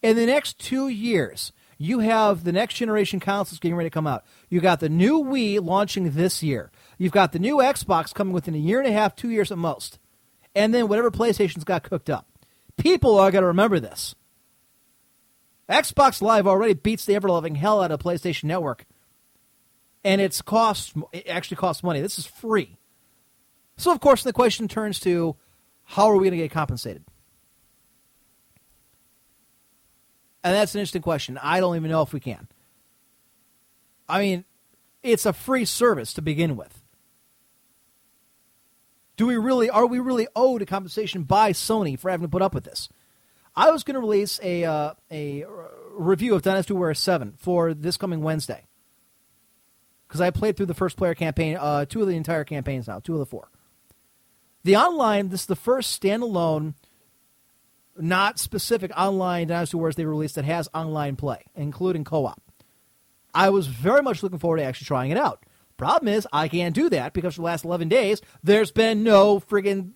In the next two years, you have the next generation consoles getting ready to come out. You got the new Wii launching this year. You've got the new Xbox coming within a year and a half, two years at most. And then whatever PlayStation's got cooked up. People are going to remember this. Xbox Live already beats the ever loving hell out of PlayStation Network. And it's cost it actually costs money. This is free. So of course the question turns to how are we going to get compensated? And that's an interesting question. I don't even know if we can. I mean, it's a free service to begin with. Do we really are we really owed a compensation by Sony for having to put up with this? I was going to release a uh, a review of Dynasty Warriors Seven for this coming Wednesday because I played through the first player campaign, uh, two of the entire campaigns now, two of the four. The online, this is the first standalone, not specific online Dynasty Warriors they released that has online play, including co-op. I was very much looking forward to actually trying it out. Problem is, I can't do that because for the last 11 days, there's been no friggin'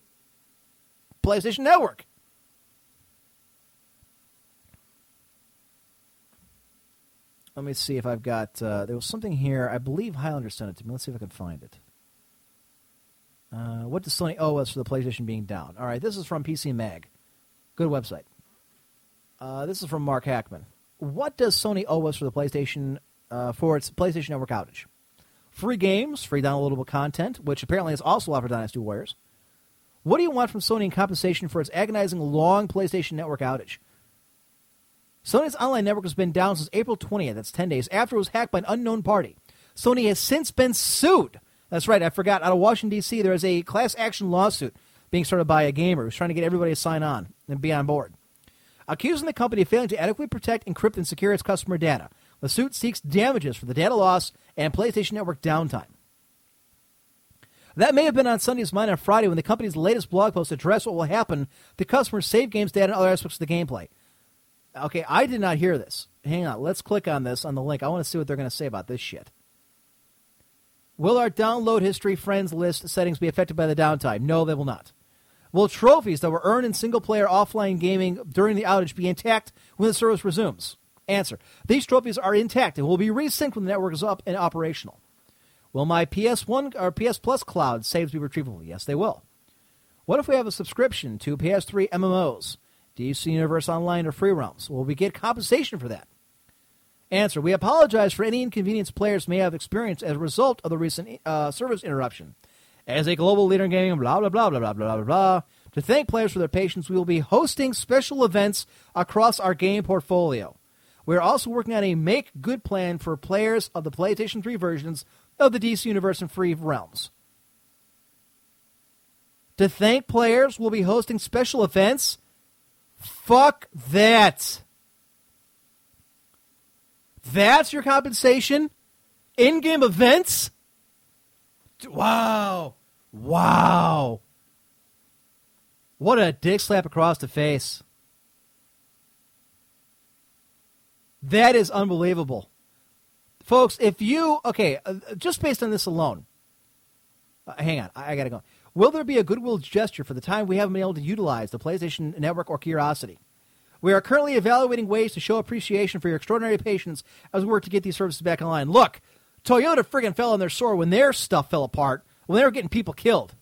PlayStation Network. Let me see if I've got. Uh, there was something here. I believe Highlander sent it to me. Let's see if I can find it. Uh, what does Sony owe us for the PlayStation being down? All right, this is from PC Mag. Good website. Uh, this is from Mark Hachman. What does Sony owe us for the PlayStation uh, for its PlayStation Network outage? Free games, free downloadable content, which apparently is also offered Dynasty Warriors. What do you want from Sony in compensation for its agonizing long PlayStation Network outage? Sony's online network has been down since April 20th. That's 10 days after it was hacked by an unknown party. Sony has since been sued. That's right, I forgot. Out of Washington, D.C., there is a class action lawsuit being started by a gamer who's trying to get everybody to sign on and be on board. Accusing the company of failing to adequately protect, encrypt, and secure its customer data. The suit seeks damages for the data loss and PlayStation Network downtime. That may have been on Sony's mind on Friday when the company's latest blog post addressed what will happen to customers' save games data and other aspects of the gameplay. Okay, I did not hear this. Hang on, let's click on this on the link. I want to see what they're going to say about this shit. Will our download history friends list settings be affected by the downtime? No, they will not. Will trophies that were earned in single player offline gaming during the outage be intact when the service resumes? Answer. These trophies are intact and will be resynced when the network is up and operational. Will my PS1 or PS Plus cloud saves be retrievable? Yes, they will. What if we have a subscription to PS3 MMOs? DC Universe Online or Free Realms. Will we get compensation for that? Answer. We apologize for any inconvenience players may have experienced as a result of the recent uh, service interruption. As a global leader in gaming, blah, blah, blah, blah, blah, blah, blah, blah. To thank players for their patience, we will be hosting special events across our game portfolio. We are also working on a make good plan for players of the PlayStation 3 versions of the DC Universe and Free Realms. To thank players, we'll be hosting special events. Fuck that. That's your compensation? In game events? Wow. Wow. What a dick slap across the face. That is unbelievable. Folks, if you, okay, uh, just based on this alone, uh, hang on, I, I gotta go. Will there be a goodwill gesture for the time we haven't been able to utilize the PlayStation Network or Qriocity? We are currently evaluating ways to show appreciation for your extraordinary patience as we work to get these services back online. Look, Toyota friggin' fell on their sword when their stuff fell apart, when they were getting people killed.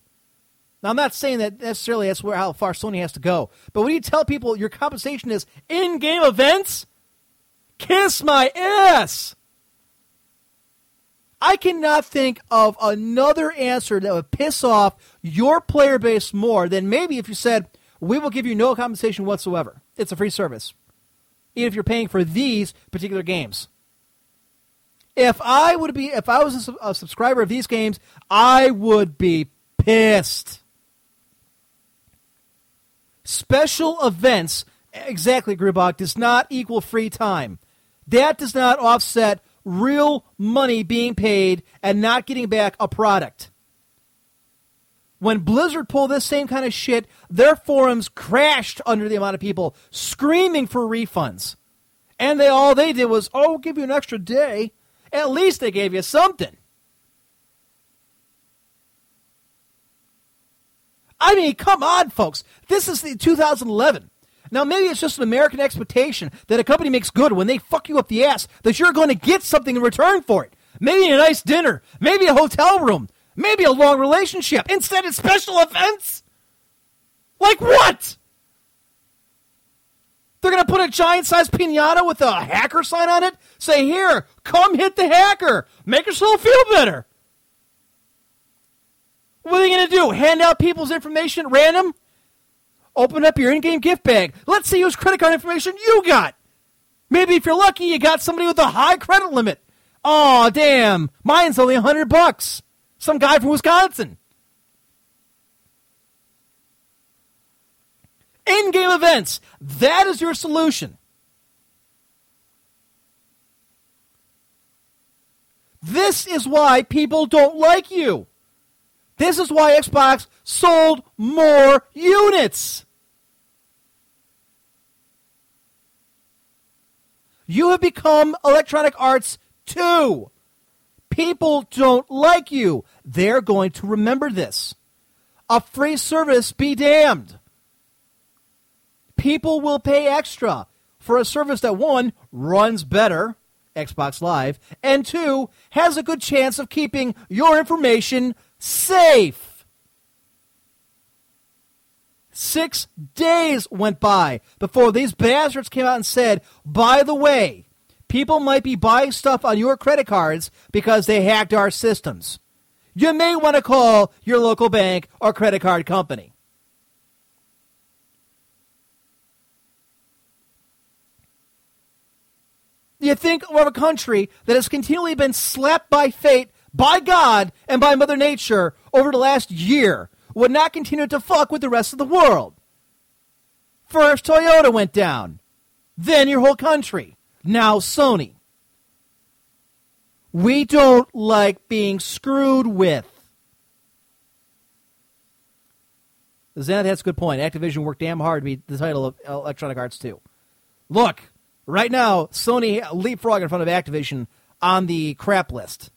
Now, I'm not saying that necessarily that's where how far Sony has to go, but when you tell people your compensation is in-game events, kiss my ass. I cannot think of another answer that would piss off your player base more than maybe if you said, we will give you no compensation whatsoever. It's a free service. Even if you're paying for these particular games. If I would be, if I was a, a subscriber of these games, I would be pissed. Special events, exactly, Grubach, does not equal free time. That does not offset real money being paid and not getting back a product. When Blizzard pulled this same kind of shit, their forums crashed under the amount of people screaming for refunds. And they all they did was, oh, we'll give you an extra day. At least they gave you something. I mean, come on, folks. This is the 2011. Now, maybe it's just an American expectation that a company makes good when they fuck you up the ass, that you're going to get something in return for it. Maybe a nice dinner, maybe a hotel room, maybe a long relationship. Instead, it's special events. Like what? They're going to put a giant sized pinata with a hacker sign on it? Say, here, come hit the hacker. Make yourself feel better. What are they going to do? Hand out people's information at random? Open up your in game gift bag. Let's see whose credit card information you got. Maybe if you're lucky, you got somebody with a high credit limit. Oh, damn. Mine's only a hundred bucks. Some guy from Wisconsin. In game events. That is your solution. This is why people don't like you. This is why Xbox sold more units. You have become Electronic Arts 2. People don't like you. They're going to remember this. A free service be damned. People will pay extra for a service that, one, runs better, Xbox Live, and two, has a good chance of keeping your information safe. Six days went by before these bastards came out and said, by the way, people might be buying stuff on your credit cards because they hacked our systems. You may want to call your local bank or credit card company. You think of a country that has continually been slapped by fate, by God, and by Mother Nature over the last year would not continue to fuck with the rest of the world. First, Toyota went down, then your whole country, now Sony. We don't like being screwed with. Xanath has a good point. Activision worked damn hard to be the title of Electronic Arts 2. Look, right now, Sony leapfrog in front of Activision on the crap list.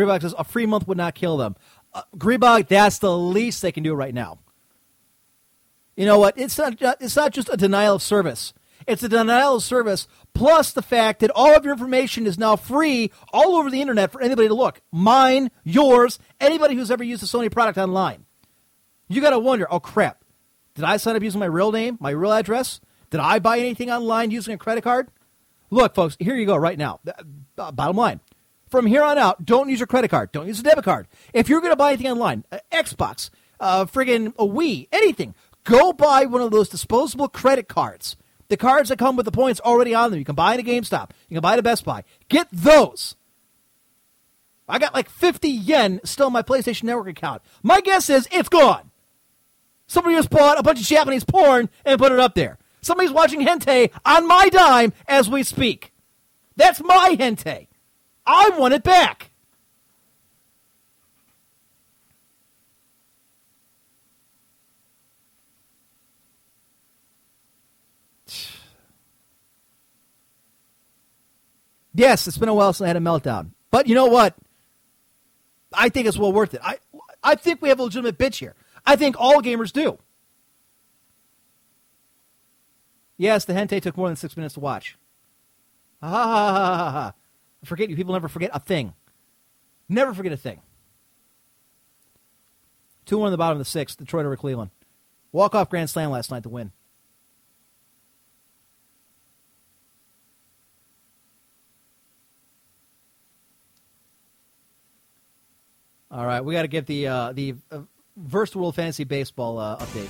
Greebog says a free month would not kill them. Uh, Greebog, that's the least they can do right now. You know what? It's not. It's not just a denial of service. It's a denial of service plus the fact that all of your information is now free all over the internet for anybody to look. Mine, yours, anybody who's ever used a Sony product online. You got to wonder, oh crap, did I sign up using my real name, my real address? Did I buy anything online using a credit card? Look, folks, here you go right now. Uh, bottom line. From here on out, don't use your credit card. Don't use a debit card. If you're going to buy anything online, uh, Xbox, uh, friggin' a Wii, anything, go buy one of those disposable credit cards. The cards that come with the points already on them. You can buy at a GameStop. You can buy at a Best Buy. Get those. I got like 50 yen still in my PlayStation Network account. My guess is it's gone. Somebody just bought a bunch of Japanese porn and put it up there. Somebody's watching hentai on my dime as we speak. That's my hentai. I want it back. Yes, it's been a while since I had a meltdown. But you know what? I think it's well worth it. I I think we have a legitimate bitch here. I think all gamers do. Yes, the hentai took more than six minutes to watch. Ha ha ha ha ha. Ha. Forget you people never forget a thing. Never forget a thing. 2 1 in the bottom of the sixth, Detroit over Cleveland. Walk off Grand Slam last night to win. All right, we got to get the uh, the uh, World Fantasy Baseball uh, update.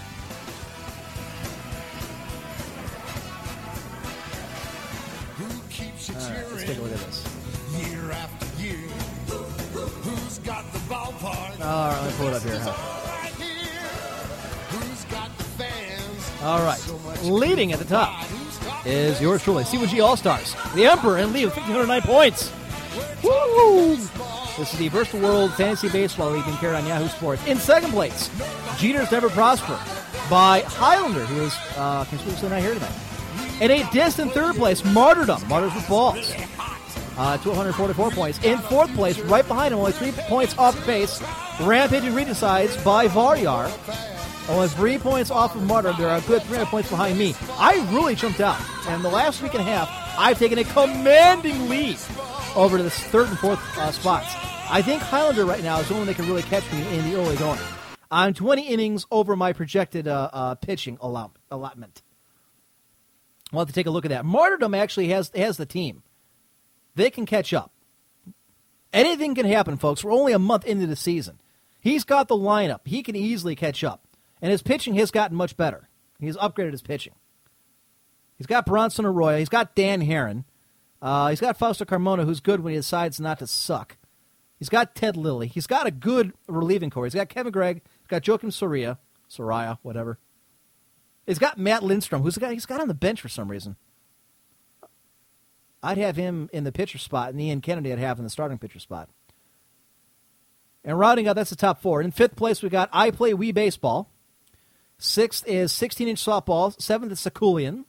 Who keeps
All right, let's take a look at this. All right, let me pull it up here. huh? All right, leading at the top is yours truly, C1G All Stars, the Emperor and Lee with 1,509 points. Woo! This is the Versus the World Fantasy Baseball League being carried on Yahoo Sports. In second place, Jeter's Never Prosper by Highlander, who is uh, conspicuously not here tonight. In a distant third place, Martyrdom, Martyrs with Balls, uh, 244 points. In fourth place, right behind him, only three points off base, Rampaging Regicides by Varyar. Only three points off of Martyr. There are a good 300 points behind me. I really jumped out. And the last week and a half, I've taken a commanding lead over to the third and fourth uh, spots. I think Highlander right now is the only one that can really catch me in the early going. I'm 20 innings over my projected uh, uh, pitching allot- allotment. We'll have to take a look at that. Martyrdom actually has has the team. They can catch up. Anything can happen, folks. We're only a month into the season. He's got the lineup. He can easily catch up. And his pitching has gotten much better. He's upgraded his pitching. He's got Bronson Arroyo. He's got Dan Haren. Uh, he's got Fausto Carmona, who's good when he decides not to suck. He's got Ted Lilly. He's got a good relieving core. He's got Kevin Gregg. He's got Joakim Soria. Soraya, whatever. He's got Matt Lindstrom, who's got he's got on the bench for some reason. I'd have him in the pitcher spot, and Ian Kennedy I'd have in the starting pitcher spot. And rounding out, that's the top four. In fifth place, we got I Play Wii Baseball. Sixth is 16 inch softball. Seventh is Sakulian.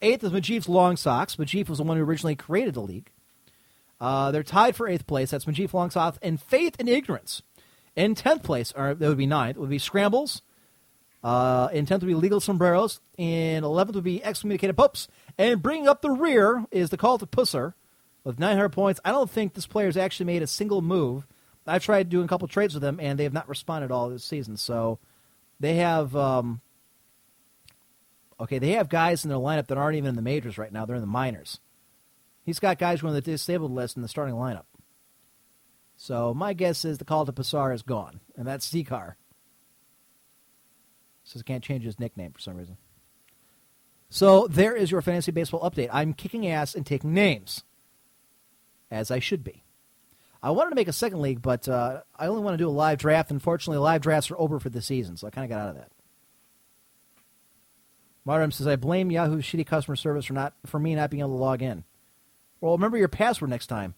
Eighth is Majiv's Long Sox. Majiv was the one who originally created the league. Uh, they're tied for eighth place. That's Majiv Long Sox and Faith and Ignorance. In tenth place, or that would be ninth, would be Scrambles. Uh, in tenth would be Legal Sombreros. In eleventh would be Excommunicated Popes. And bringing up the rear is the Call to Pusser with 900 points. I don't think this player's actually made a single move. I've tried doing a couple trades with them, and they have not responded all this season. So they have, um, okay, they have guys in their lineup that aren't even in the majors right now. They're in the minors. He's got guys who are on the disabled list in the starting lineup. So my guess is the call to Passar is gone, and that's Zikar. Says he can't change his nickname for some reason. So there is your fantasy baseball update. I'm kicking ass and taking names, as I should be. I wanted to make a second league, but uh, I only want to do a live draft. Unfortunately, live drafts are over for the season, so I kind of got out of that. Martin says, "I blame Yahoo's shitty customer service for not for me not being able to log in." Well, remember your password next time.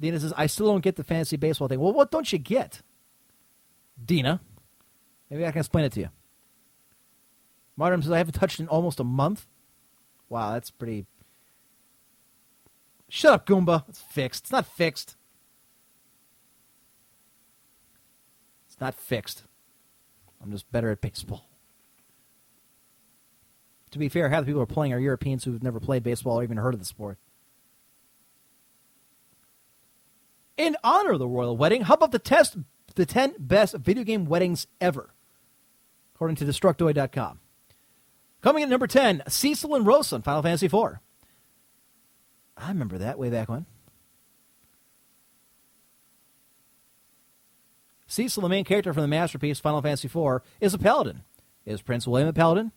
Dina says, "I still don't get the fantasy baseball thing." Well, what don't you get, Dina? Maybe I can explain it to you. Martin says, "I haven't touched in almost a month." Wow, that's pretty. Shut up, Goomba. It's fixed. It's not fixed. It's not fixed. I'm just better at baseball. To be fair, half the people who are playing are Europeans who've never played baseball or even heard of the sport. In honor of the royal wedding, how about the test the 10 best video game weddings ever? According to Destructoid.com. Coming in at number 10, Cecil and Rosa in Final Fantasy IV. I remember that way back when. Cecil, the main character from the masterpiece Final Fantasy IV, is a paladin. Is Prince William a paladin?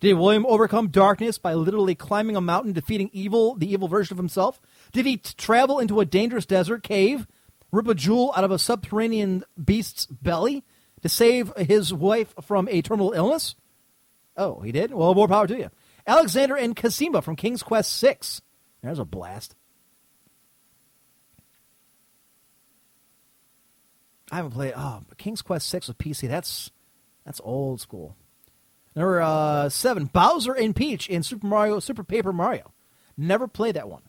Did William overcome darkness by literally climbing a mountain, defeating evil, the evil version of himself? Did he t- travel into a dangerous desert cave, rip a jewel out of a subterranean beast's belly to save his wife from a terminal illness? Oh, he did? Well, more power to you. Alexander and Cassima from King's Quest VI. There's a blast. I haven't played. Oh, King's Quest Six with PC. That's that's old school. Number uh, seven, Bowser and Peach in Super Mario Super Paper Mario. Never played that one.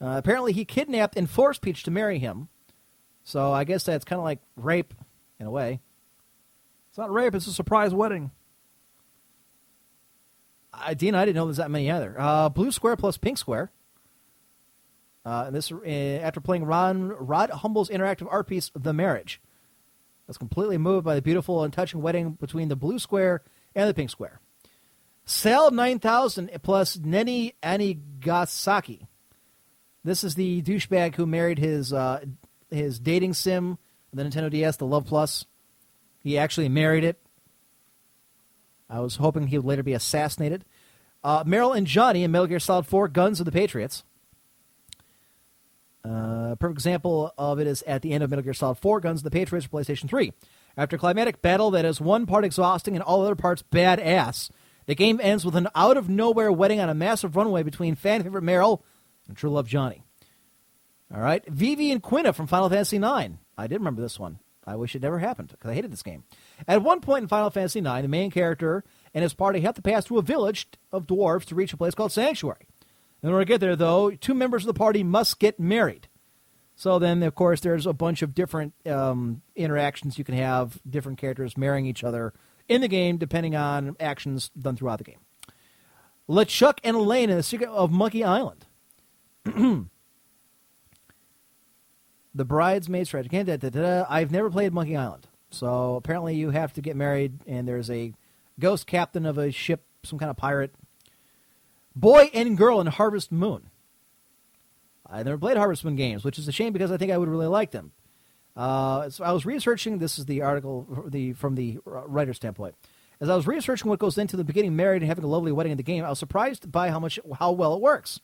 Uh, apparently, he kidnapped and forced Peach to marry him. So I guess that's kind of like rape in a way. It's not rape; it's a surprise wedding. I, Dean, I didn't know there's that many either. Uh, blue square plus pink square. Uh, and this uh, after playing Ron Rod Humble's interactive art piece, The Marriage. I was completely moved by the beautiful and touching wedding between the blue square and the pink square. Sal 9000 plus Nene Anegasaki. This is the douchebag who married his uh, his dating sim, the Nintendo DS, the Love Plus. He actually married it. I was hoping he would later be assassinated. Uh, Meryl and Johnny in Metal Gear Solid 4 Guns of the Patriots. Uh, a perfect example of it is at the end of Metal Gear Solid 4 Guns of the Patriots for PlayStation 3. After a climatic battle that is one part exhausting and all other parts badass, the game ends with an out of nowhere wedding on a massive runway between fan favorite Meryl and true love Johnny. All right. Vivi and Quina from Final Fantasy IX. I did remember this one. I wish it never happened because I hated this game. At one point in Final Fantasy IX, the main character and his party have to pass through a village of dwarves to reach a place called Sanctuary. In order to get there, though, two members of the party must get married. So then, of course, there's a bunch of different um, interactions you can have, different characters marrying each other in the game, depending on actions done throughout the game. LeChuck and Elaine in the Secret of Monkey Island. the bridesmaid Strategy. I've never played Monkey Island. So apparently you have to get married, and there's a ghost captain of a ship, some kind of pirate. Boy and Girl in Harvest Moon. I never played Harvest Moon games, which is a shame because I think I would really like them. Uh, so I was researching. This is the article the from the writer standpoint. As I was researching what goes into the beginning married and having a lovely wedding in the game, I was surprised by how much how well it works.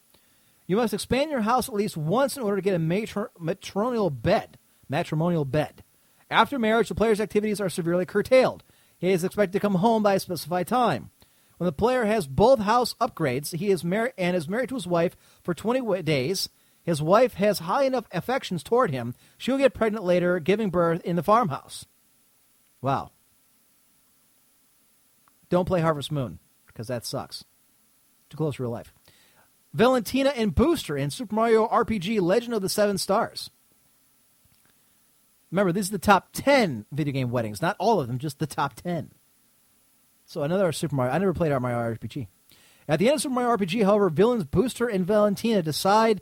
You must expand your house at least once in order to get a matri- matrimonial bed. Matrimonial bed. After marriage, the player's activities are severely curtailed. He is expected to come home by a specified time. When the player has both house upgrades, he is married and is married to his wife for 20 days. His wife has high enough affections toward him, she'll get pregnant later, giving birth in the farmhouse. Wow. Don't play Harvest Moon, because that sucks. Too close to real life. Valentina and Booster in Super Mario RPG Legend of the Seven Stars. Remember, these are the top 10 video game weddings. Not all of them, just the top 10. So another Super Mario. I never played Mario RPG. At the end of Super Mario RPG, however, villains Booster and Valentina decide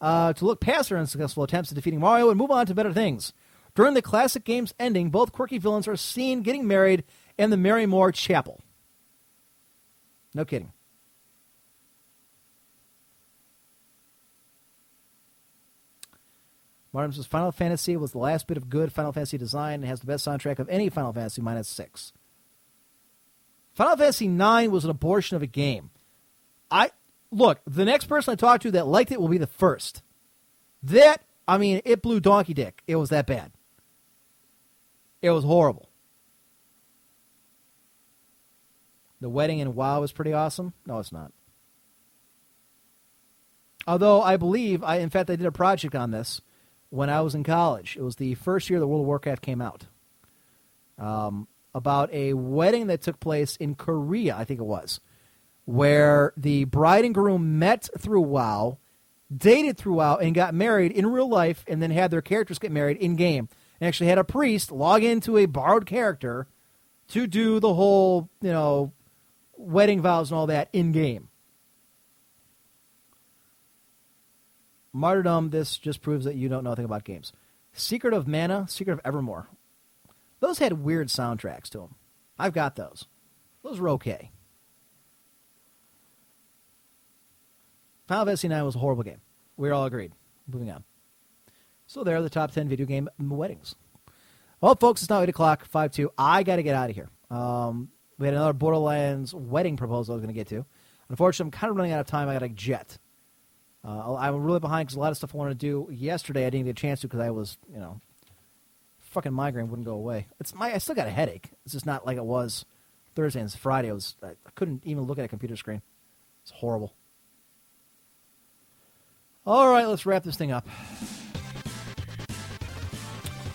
uh, to look past their unsuccessful attempts at defeating Mario and move on to better things. During the classic game's ending, both quirky villains are seen getting married in the Marrymore Chapel. No kidding. Martin says Final Fantasy was the last bit of good Final Fantasy design and has the best soundtrack of any Final Fantasy minus six. Final Fantasy IX was an abortion of a game. I look, the next person I talk to that liked it will be the first. That I mean, it blew donkey dick. It was that bad. It was horrible. The wedding in WoW was pretty awesome. No, it's not. Although I believe, I in fact I did a project on this when I was in college. It was the first year the World of Warcraft came out. Um, about a wedding that took place in Korea, I think it was, where the bride and groom met through WoW, dated through WoW, and got married in real life, and then had their characters get married in game. And actually had a priest log into a borrowed character to do the whole, you know, wedding vows and all that in game. Martyrdom, this just proves that you don't know anything about games. Secret of Mana, Secret of Evermore. Those had weird soundtracks to them. I've got those. Those were okay. Final Fantasy IX was a horrible game. We're all agreed. Moving on. So there are the top 10 video game weddings. Well, folks, it's now 8 o'clock, 5 2. I got to get out of here. Um, we had another Borderlands wedding proposal I was going to get to. Unfortunately, I'm kind of running out of time. I got to jet. Uh, I'm really behind because a lot of stuff I wanted to do yesterday I didn't get a chance to because I was, you know, fucking migraine wouldn't go away. It's my I still got a headache. It's just not like it was Thursday and Friday. I was I couldn't even look at a computer screen. It's horrible. All right, let's wrap this thing up.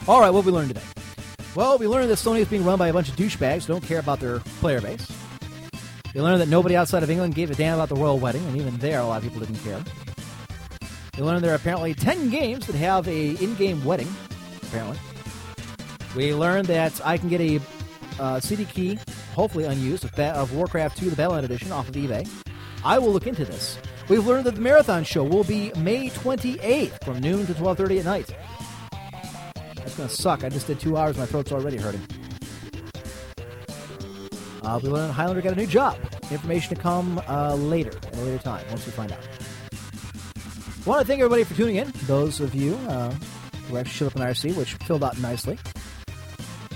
All right, what we learned today? Well, we learned that Sony is being run by a bunch of douchebags who don't care about their player base. We learned that nobody outside of England gave a damn about the royal wedding, and even there, a lot of people didn't care. We learned there are apparently 10 games that have a in-game wedding, apparently. We learned that I can get a uh, CD key, hopefully unused, of, ba- of Warcraft 2, the Battle.net edition, off of eBay. I will look into this. We've learned that the marathon show will be May 28th from noon to 12:30 at night. That's gonna suck. I just did two hours. My throat's already hurting. Uh, we learned Highlander got a new job. Information to come uh, later, at a later time, once we find out. Want to thank everybody for tuning in. Those of you uh, who actually showed up in IRC, which filled out nicely.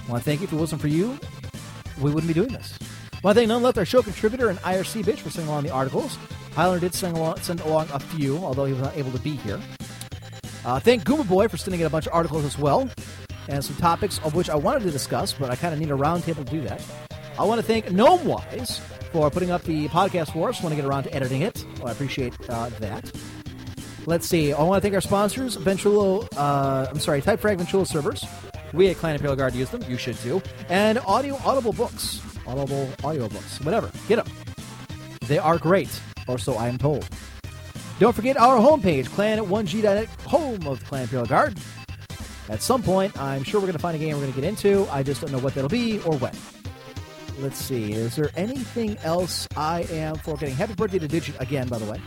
want to thank you. If it wasn't for you, we wouldn't be doing this. want to thank none left our show contributor and IRC bitch for sending along the articles. Highlander did send along, send along a few, although he was not able to be here. Uh, thank Goomba Boy for sending in a bunch of articles as well, and some topics of which I wanted to discuss, but I kind of need a roundtable to do that. I want to thank Gnomewise for putting up the podcast for us when I get around to editing it. Well, I appreciate uh, that. Let's see. I want to thank our sponsors, Ventrilo, uh, I'm sorry, Typefrag Ventrilo servers. We at Clan Imperial Guard use them. You should too. And Audio Audible books. Audible audio books. Whatever. Get them. They are great, or so I am told. Don't forget our homepage, clan1g.net, home of the Clan Imperial Guard. At some point, I'm sure we're going to find a game we're going to get into. I just don't know what that'll be or when. Let's see. Is there anything else I am forgetting? Happy birthday to Digit again, by the way.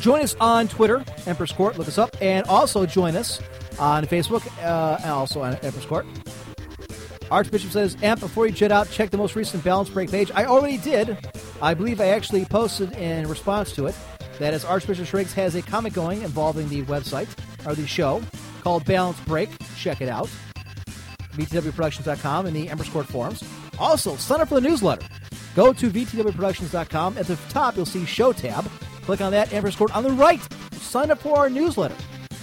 Join us on Twitter, Emperor's Court. Look us up. And also join us on Facebook uh, and also on Emperor's Court. Archbishop says, Emp, before you jet out, check the most recent balance break page. I already did. I believe I actually posted in response to it that as Archbishop Shriggs has a comic going involving the website or the show called Balance Break. Check it out. VTWProductions.com and the Emperor's Court forums. Also, sign up for the newsletter. Go to VTWProductions.com. At the top, you'll see Show tab. Click on that, Emperor's Court. On the right, sign up for our newsletter.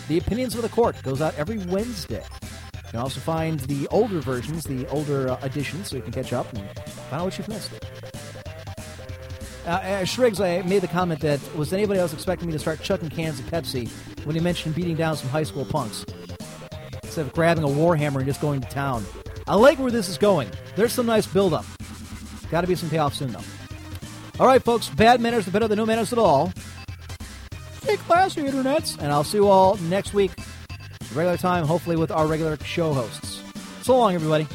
The Opinions of the Court goes out every Wednesday. You can also find the older versions, the older uh, editions, so you can catch up and find out what you've missed. Uh, uh, Shriggs, I made the comment that was anybody else expecting me to start chucking cans of Pepsi when he mentioned beating down some high school punks instead of grabbing a warhammer and just going to town. I like where this is going. There's some nice build-up. Got to be some payoff soon, though. All right, folks. Bad manners are better than no manners at all. Stay classy, internets. And I'll see you all next week, regular time, hopefully with our regular show hosts. So long, everybody.